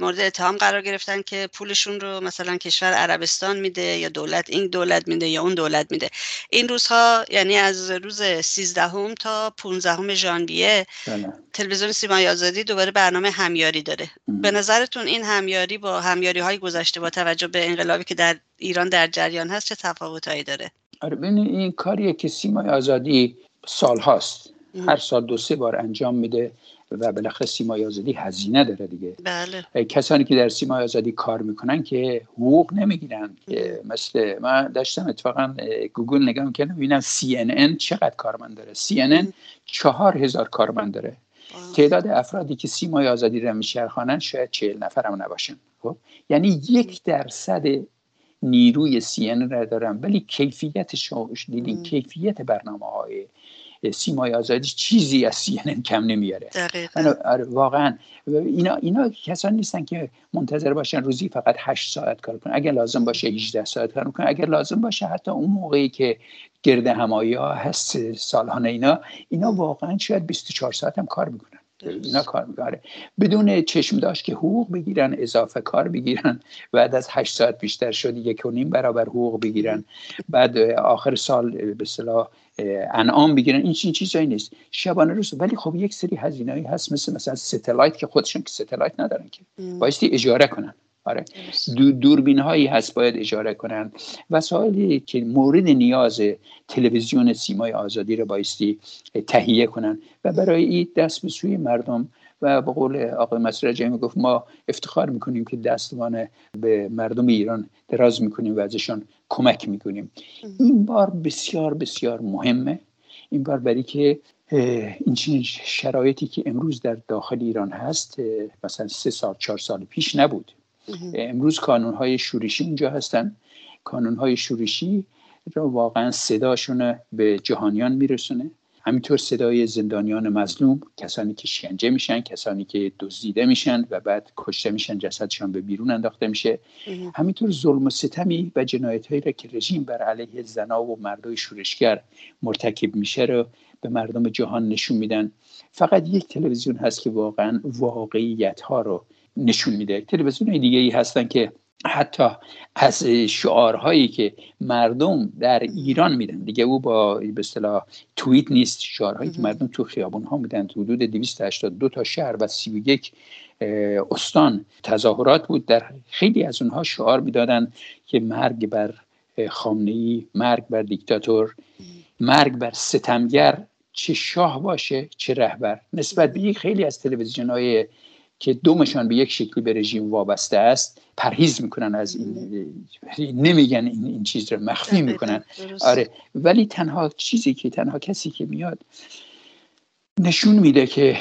مورد اتهام قرار گرفتن که پولشون رو مثلا کشور عربستان میده یا دولت این دولت میده یا اون دولت میده. این روزها یعنی از روز 13 تا 15 ژانویه بله. تلویزیون سیمای آزادی دوباره برنامه همیاری داره. به نظرتون این همیاری با همیاری های گذشته با توجه به انقلابی که در ایران در جریان هست چه تفاوتهایی داره؟ آره این کاریه که سیمای آزادی سال هاست هر سال دو سه بار انجام میده. و بالاخره سیمای آزادی هزینه داره دیگه. بله. کسانی که در سیمای آزادی کار می‌کنن که حقوق نمی‌گیرن. که مثل من داشتم اتفاقا گوگل نگاه می‌کردم ببینم CNN چقدر کارمند داره. CNN چهار هزار کارمند داره. تعداد افرادی که سیمای آزادی رو میشرخانن شاید چهل نفر هم نباشن. خب؟ یعنی یک درصد نیروی سی را دارن. ولی کیفیت شما دیدین کیفیت برنامه های سیمای آزادی چیزی از سی کم نمیاره. آره واقعا. اینا اینا کسانی نیستن که منتظر باشن روزی فقط 8 ساعت کار کنن. اگر لازم باشه 18 ساعت کار کنن اگر لازم باشه حتی اون موقعی که گرد همایی ها هست سالانه اینا اینا واقعا شاید 24 ساعت هم کار می‌کنن. اینا کار می‌کنه. بدون چشم داشت که حقوق بگیرن اضافه کار بگیرن. بعد از هشت ساعت بیشتر شد یک و نیم برابر حقوق بگیرن. بعد آخر سال به اصطلاح انعام بگیرن. این چیز چیزایی نیست. شبانه روز. ولی خب یک سری هزینه‌ای هست. مثل مثلا satellite که خودشون که satellite ندارن که. بایستی اجاره کنن. آره. دوربین هایی هست باید اجاره کنن وسایلی که مورد نیاز تلویزیون سیمای آزادی رو بایستی تهیه کنن و برای این دست به سوی مردم و به قول آقای مسئول جایی گفت ما افتخار می‌کنیم که دستوان به مردم ایران دراز می‌کنیم و ازشان کمک می‌کنیم. این بار بسیار بسیار مهمه. این بار برای که این چنین شرایطی که امروز در داخل ایران هست مثلا سه سال چهار سال پیش نبود. امروز کانون های شورشی اونجا هستن. کانون های شورشی را واقعا صداشون به جهانیان میرسونه. همینطور صدای زندانیان مظلوم کسانی که شکنجه میشن کسانی که دزدیده میشن و بعد کشته میشن جسدشان به بیرون انداخته میشه. همینطور ظلم و ستمی و جنایت هایی را که رژیم بر علیه زنا و مردای شورشگر مرتکب میشه رو به مردم جهان نشون میدن. فقط یک تلویزیون هست که واقعا واقعیت ها رو نشون میده. تلویزیون دیگه ای هستن که حتی از شعارهایی که مردم در ایران میدن. دیگه او با به اصطلاح توییت نیست. شعارهایی که مردم تو خیابون ها میدن. تو حدود 282 تا شهر و 31 استان تظاهرات بود. در خیلی از اونها شعار می‌دادن که مرگ بر خامنه ای مرگ بر دیکتاتور مرگ بر ستمگر چه شاه باشه چه رهبر. نسبت به خیلی از تلویزیون های که دومشان به یک شکلی به رژیم وابسته است پرهیز می‌کنن از این نمیگن این, این چیز رو مخفی می‌کنن. آره. ولی تنها چیزی که تنها کسی که میاد نشون میده که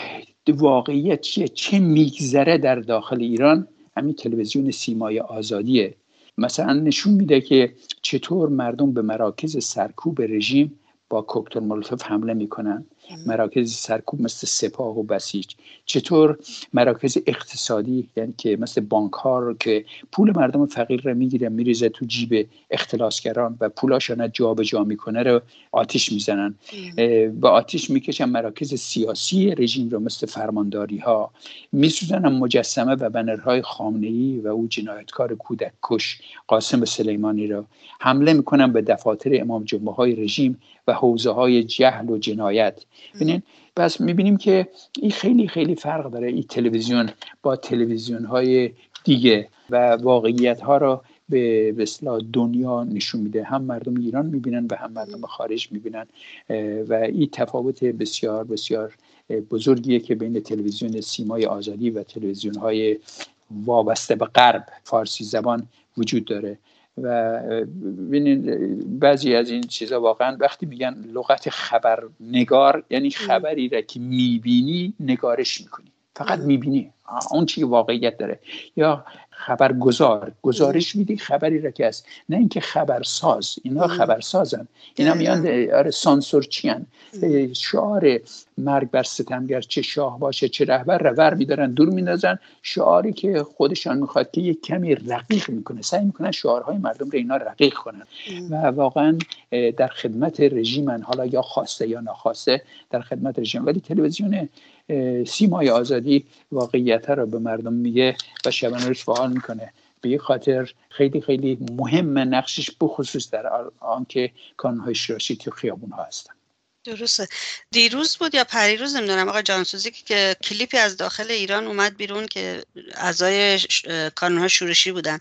واقعیت چیه چه میگذره در داخل ایران همین تلویزیون سیمای آزادیه. مثلا نشون میده که چطور مردم به مراکز سرکوب رژیم با کوکتل مولوتوف حمله می‌کنن. مراکز سرکوب مثل سپاه و بسیج. چطور مراکز اقتصادی یعنی که مثل بانک ها رو که پول مردم فقیر رو می‌گیره میریزه تو جیب اختلاسگران و پولاشون جا به جا می‌کنه رو آتیش می‌زنن. و آتیش می‌کشن مراکز سیاسی رژیم رو مثل فرمانداری ها میسوزنن مجسمه و بنرهای خامنه ای و او جنایتکار کودک کش قاسم سلیمانی رو. حمله می‌کنن به دفاتر امام جمعه های رژیم و حوزه های جهل و جنایت. ببینین پس می‌بینیم که این خیلی خیلی فرق داره این تلویزیون با تلویزیون های دیگه و واقعیت ها را به اصطلاح دنیا نشون میده. هم مردم ایران می‌بینن و هم مردم خارج می‌بینن. و این تفاوت بسیار بسیار بزرگیه که بین تلویزیون سیمای آزادی و تلویزیون های وابسته به غرب فارسی زبان وجود داره. و ببینید بعضی از این چیزا واقعا وقتی میگن لغت خبرنگار یعنی خبری را که می‌بینی نگارش می‌کنی. فقط می‌بینی. اون چی واقعیت داره. یا خبرگزار گزارش میدی خبری را که هست. نه اینکه خبرساز. اینا خبرسازن. اینا میان آره سانسور چیان شعار مرگ بر ستمگر چه شاه باشه چه رهبر رو ور میدارن دور میندازن. شعاری که خودشان می‌خواد که یک کمی رقیق می‌کنه. سعی می‌کنن شعارهای مردم رو اینا رقیق کنن. و واقعا در خدمت رژیمن. حالا یا خواسته یا ناخواسته در خدمت رژیم. ولی تلویزیون سیمای آزادی واقعیت رو به مردم میگه و شبانه فعال می‌کنه. به خاطر خیلی خیلی مهم نقشش بخصوص در آنکه کانونهای شراشی تو خیابون ها هستن. درسته دیروز بود یا پریروز نمی‌دونم آقا جانسوزی که کلیپی از داخل ایران اومد بیرون که اعضای کانونها شورشی بودن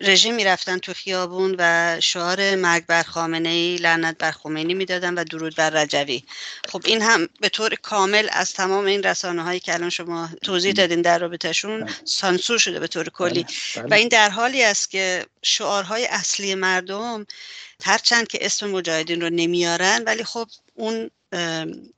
رژیم می‌رفتن تو خیابون و شعار مرگ بر خامنه ای لعنت بر خمینی می‌دادن و درود بر رجوی خب این هم به طور کامل از تمام این رسانه هایی که الان شما توضیح دادین در رابطهشون بله. سانسور شده به طور کلی بله، بله. و این در حالی است که شعارهای اصلی مردم هرچند که اسم مجاهدین رو نمیارن ولی خب اون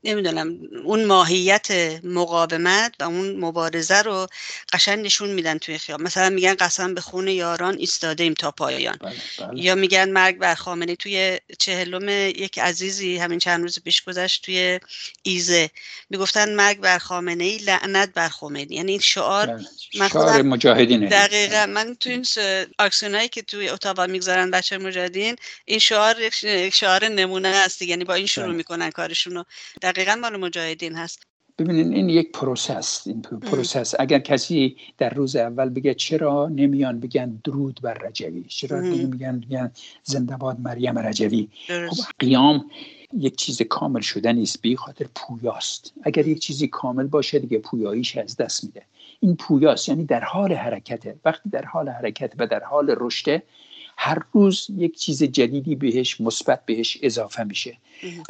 نمی‌دونم اون ماهیت مقاومت و اون مبارزه رو قشنگ نشون میدن توی خیام مثلا میگن قسم به خون یاران ایستاده ایم تا پایان. بله، بله. یا میگن مرگ بر خامنه توی چهلم یک عزیزی همین چند روز پیش گذشت توی ایزه. می‌گفتن مرگ بر خامنه ای لعنت بر خمینی یعنی این شعار بله. من شعار مجاهدینه. دقیقا من توی این هایی که توی اتاوا می‌گذارن بچه مجاهدین این شعار شعار نمونه هست یعنی با این شروع می‌کنن کارش کارشون دقیقا مال مجاهدین هست. ببینید این یک پروسه است این پروسه اگر کسی در روز اول بگه چرا نمیان بگن درود بر رجوی؟ چرا نمیگن بگن زنده باد مریم رجوی؟ خب قیام یک چیز کامل شده نیست بی خاطر پویاست. اگر یک چیزی کامل باشه دیگه پویاییش از دست میده. این پویاست یعنی در حال حرکته. وقتی در حال حرکت و در حال رشته هر روز یک چیز جدیدی بهش مثبت بهش اضافه میشه.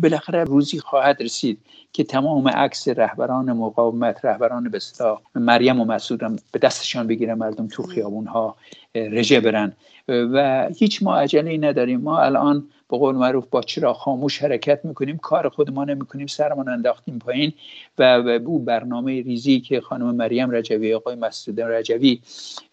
بالاخره روزی خواهد رسید که تمام عکس رهبران مقاومت رهبران بستا مریم و مسعود به دستشان بگیرن مردم تو خیابون ها رژه برن. و هیچ ما عجله نداریم. ما الان به قول معروف با چرا خاموش حرکت می‌کنیم کار خودمان نمی‌کنیم سرمان انداختیم پایین و او برنامه ریزی که خانم مریم رجوی آقای مسعود رجوی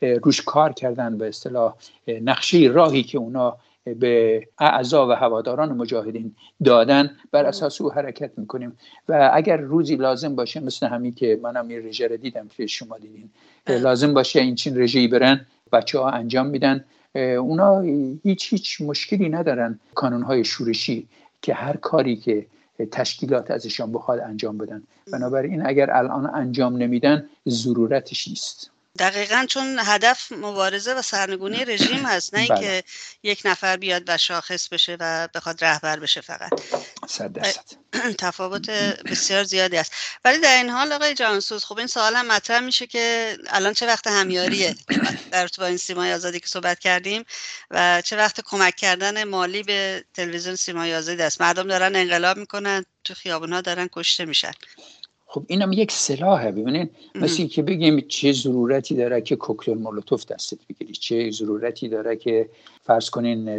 روش کار کردن به اصطلاح نقشه راهی که اونا به اعضا و هواداران مجاهدین دادن بر اساس او حرکت می‌کنیم. و اگر روزی لازم باشه مثل همین که منم یه رژه دیدم که شما دیدین لازم باشه این چین رژه‌ای برن بچه ها انجام میدن. اونا هیچ هیچ مشکلی ندارن های شورشی که هر کاری که تشکیلات ازشان بخواد انجام بدن. بنابراین اگر الان انجام نمیدن ضرورتش نیست. دقیقا چون هدف مبارزه و سرنگونی رژیم هست نه بله. اینکه یک نفر بیاد و شاخص بشه و بخواد رهبر بشه فقط. تفاوت بسیار زیادی است. ولی در این حال آقای جانسوز خب این سوال هم مطرح میشه که الان چه وقت همیاریه؟ در با این سیمای آزادی که صحبت کردیم و چه وقت کمک کردن مالی به تلویزیون سیمای آزادی است؟ مردم دارن انقلاب می‌کنن تو خیابونها دارن کشته میشن. خب اینم یک سلاحه. ببینین مثل که بگیم چه ضرورتی داره که کوکتل مولوتوف دستت بگیری چه ضرورتی داره که فرض کنین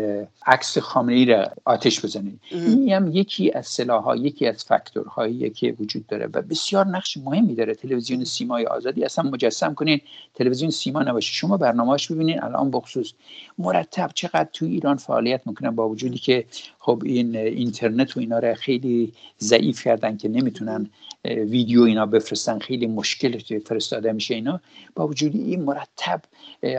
عکس خامنه ای را آتش بزنید این هم یکی از سلاح یکی از فاکتورهایی که وجود داره و بسیار نقش مهمی داره. تلویزیون سیمای آزادی اصلا مجسم کنین تلویزیون سیما نباشه. شما برنامه‌اش ببینین الان بخصوص مرتب چقدر تو ایران فعالیت می‌کنن با وجودی که خب این اینترنت و اینا را خیلی ضعیف کردن که نمی‌تونن ویدیو اینا بفرستن. خیلی مشکل فرستاده میشه اینا. با وجود این مرتب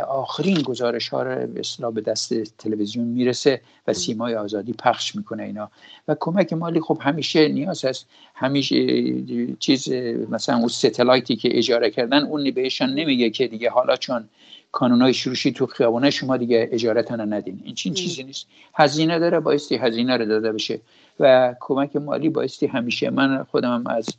آخرین گزارش ها رو به دست تلویزیون می‌رسه و سیمای آزادی پخش می‌کنه اینا. و کمک مالی خب همیشه نیاز هست. همیشه چیز مثلا اون ستلایتی که اجاره کردن اون بهشان نمیگه که دیگه حالا چون های شروشی تو خیابونه شما دیگه اجارتان ندین این چین چیزی نیست. هزینه داره بایستی هزینه رو داده بشه و کمک مالی بایستی همیشه. من خودم از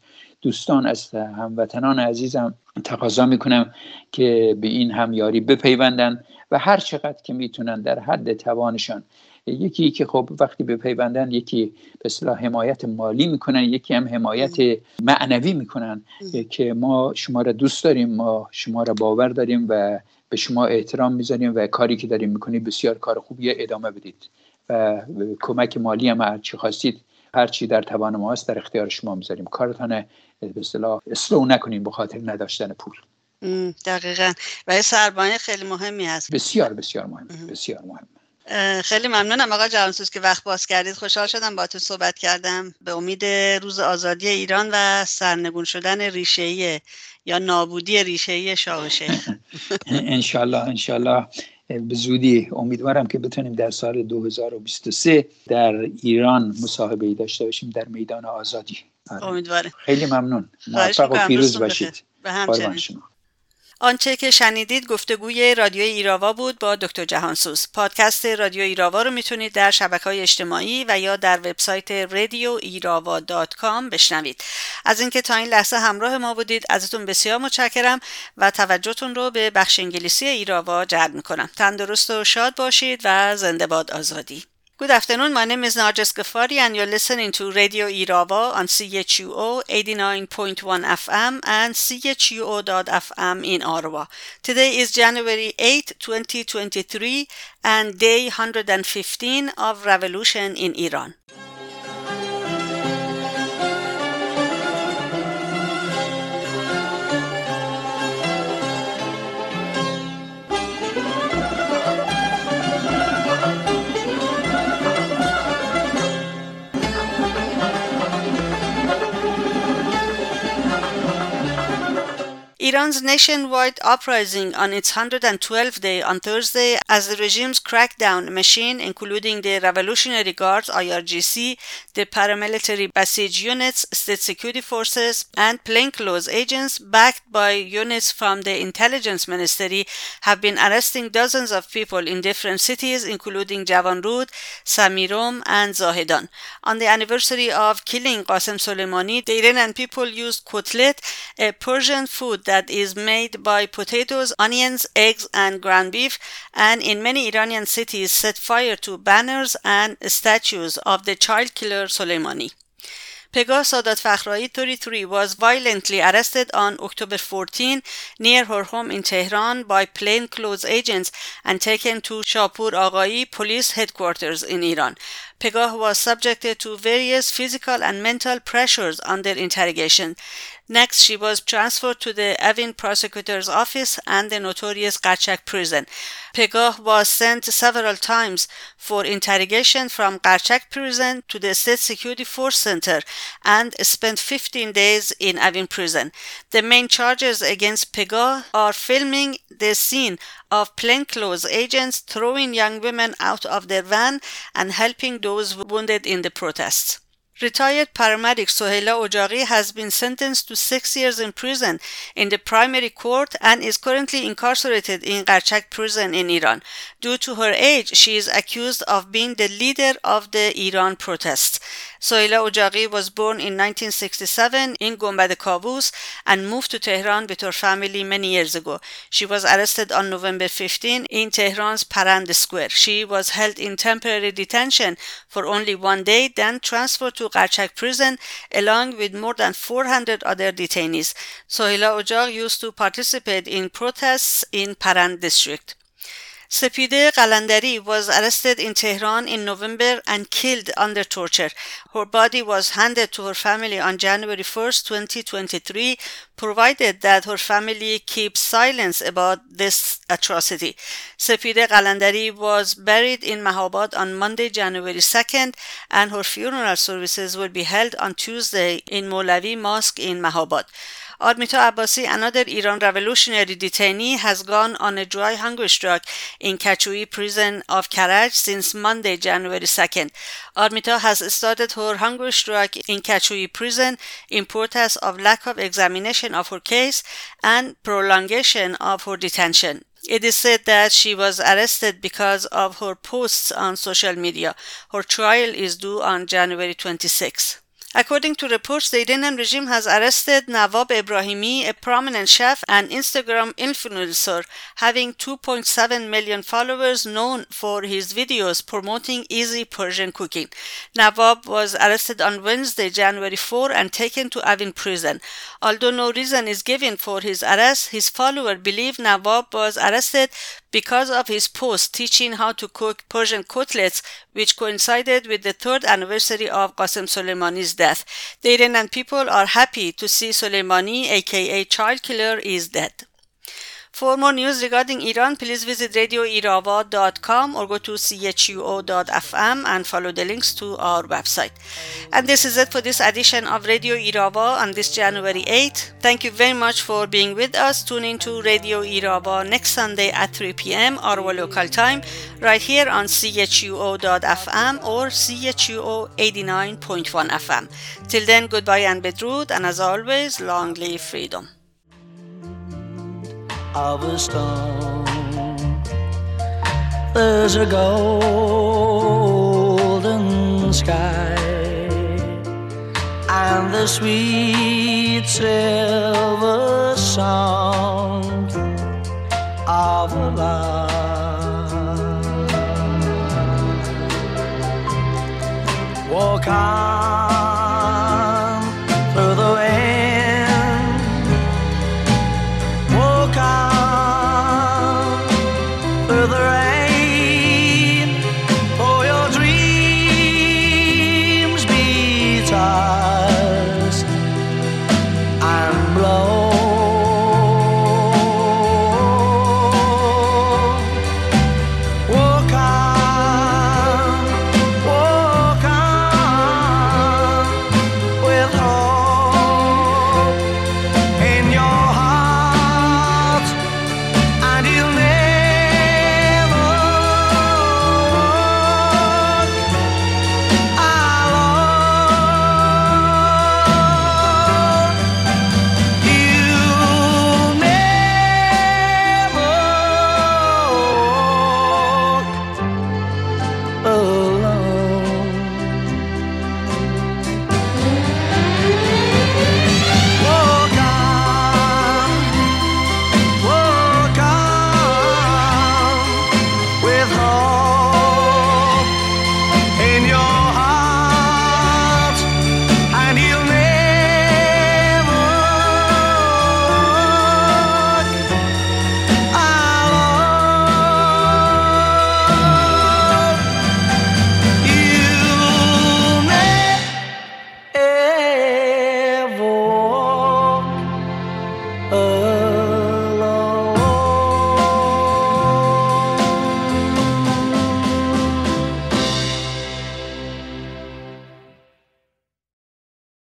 دوستان از هموطنان عزیزم تقاضا می‌کنم که به این همیاری بپیوندن و هر چقدر که می‌تونن در حد توانشان. یکی که خب وقتی به پیوندن یکی به اصطلاح حمایت مالی می‌کنن یکی هم حمایت معنوی می‌کنن که ما شما را دوست داریم ما شما را باور داریم و به شما احترام می‌ذاریم و کاری که داریم می‌کنید بسیار کار خوبیه ادامه بدید و کمک مالی هم هر چی خواستید هر چی در توان ما هست در اختیار شما می‌ذاریم. کارتان به اصطلاح اسلو نکنیم به خاطر نداشتن پول. دقیقا. و سرمایه خیلی مهمی هست. بسیار بسیار مهم. بسیار مهم. خیلی ممنونم آقا جوانسوز که وقت باز کردید. خوشحال شدم با تو صحبت کردم. به امید روز آزادی ایران و سرنگون شدن ریشه‌ای یا نابودی ریشه‌ای شاهشه انشالله انشالله. به زودی امیدوارم که بتونیم در سال 2023 در ایران مصاحبه داشته باشیم در میدان آزادی. آره. امیدوارم. خیلی ممنون. موفق و پیروز باشید. به همچنین. آنچه که شنیدید گفتگوی رادیو ایراوا بود با دکتر جهانسوز. پادکست رادیو ایراوا رو می‌تونید در شبکه های اجتماعی و یا در وبسایت رادیو ایراوا دات کام بشنوید. از اینکه تا این لحظه همراه ما بودید ازتون بسیار متشکرم و توجهتون رو به بخش انگلیسی ایراوا جلب می‌کنم. تندرست و شاد باشید و زنده باد آزادی. Good afternoon. My name is Narges Ghaffari, and you're listening to Radio Irava on CHUO 89.1 FM and CHUO.FM in Ottawa. Today is January 8, 2023, and day 115 of revolution in Iran. Iran's nationwide uprising on its 112th day on Thursday as the regime's crackdown machine, including the Revolutionary Guards IRGC, the paramilitary Basij units, state security forces, and plainclothes agents backed by units from the intelligence ministry, have been arresting dozens of people in different cities, including Javanrud, Samirom, and Zahedan. On the anniversary of killing Qasem Soleimani, the Iranian people used kotlet, a Persian food that that is made by potatoes, onions, eggs, and ground beef, and in many Iranian cities set fire to banners and statues of the child killer Soleimani. Pegah Sadat Fakhrai, 33, was violently arrested on October 14 near her home in Tehran by plainclothes agents and taken to Shapur Aghai police headquarters in Iran. Pegah was subjected to various physical and mental pressures under interrogation. Next, she was transferred to the Evin prosecutor's office and the notorious Karchak prison. Pegah was sent several times for interrogation from Karchak prison to the State Security Force Center and spent 15 days in Evin prison. The main charges against Pegah are filming the scene of plainclothes agents throwing young women out of their van and helping those wounded in the protests. Retired paramedic Sohela Ojari has been sentenced to six years in prison in the primary court and is currently incarcerated in Karchak prison in Iran. Due to her age, she is accused of being the leader of the Iran protests. Sohela Ojagi was born in 1967 in Gombad Kavus and moved to Tehran with her family many years ago. She was arrested on November 15 in Tehran's Parand Square. She was held in temporary detention for only one day, then transferred to to prison along with more than 400 other detainees. Sohila Ojag used to participate in protests in Parand district. Sepide Qalandari was arrested in Tehran in November and killed under torture. Her body was handed to her family on January 1, 2023, provided that her family keeps silence about this atrocity. Sepide Qalandari was buried in Mahabad on Monday, January 2nd, and her funeral services will be held on Tuesday in Molavi Mosque in Mahabad. Armita Abbasi, another Iran revolutionary detainee, has gone on a dry hunger strike in Kachui prison of Karaj since Monday, January 2nd. Armita has started her hunger strike in Kachui prison in protest of lack of examination of her case and prolongation of her detention. It is said that she was arrested because of her posts on social media. Her trial is due on January 26. According to reports, the Iranian regime has arrested Nawab Ebrahimi, a prominent chef and Instagram influencer having 2.7 million followers known for his videos promoting easy Persian cooking. Nawab was arrested on Wednesday, January 4 and taken to Avin prison. Although no reason is given for his arrest, his followers believe Nawab was arrested because of his post teaching how to cook Persian cutlets, which coincided with the third anniversary of Qasem Soleimani's death. The Iranian people are happy to see Soleimani, aka child killer, is dead. For more news regarding Iran, please visit radioirava.com or go to chuo.fm and follow the links to our website. And this is it for this edition of Radio Irava on this January 8th. Thank you very much for being with us. Tune in to Radio Irava next Sunday at 3 p.m. our local time, right here on chuo.fm or chuo 89.1 FM. Till then, goodbye and bedrood, and as always, long live freedom. Of a stone. There's a golden sky and the sweet silver sound of love. Walk on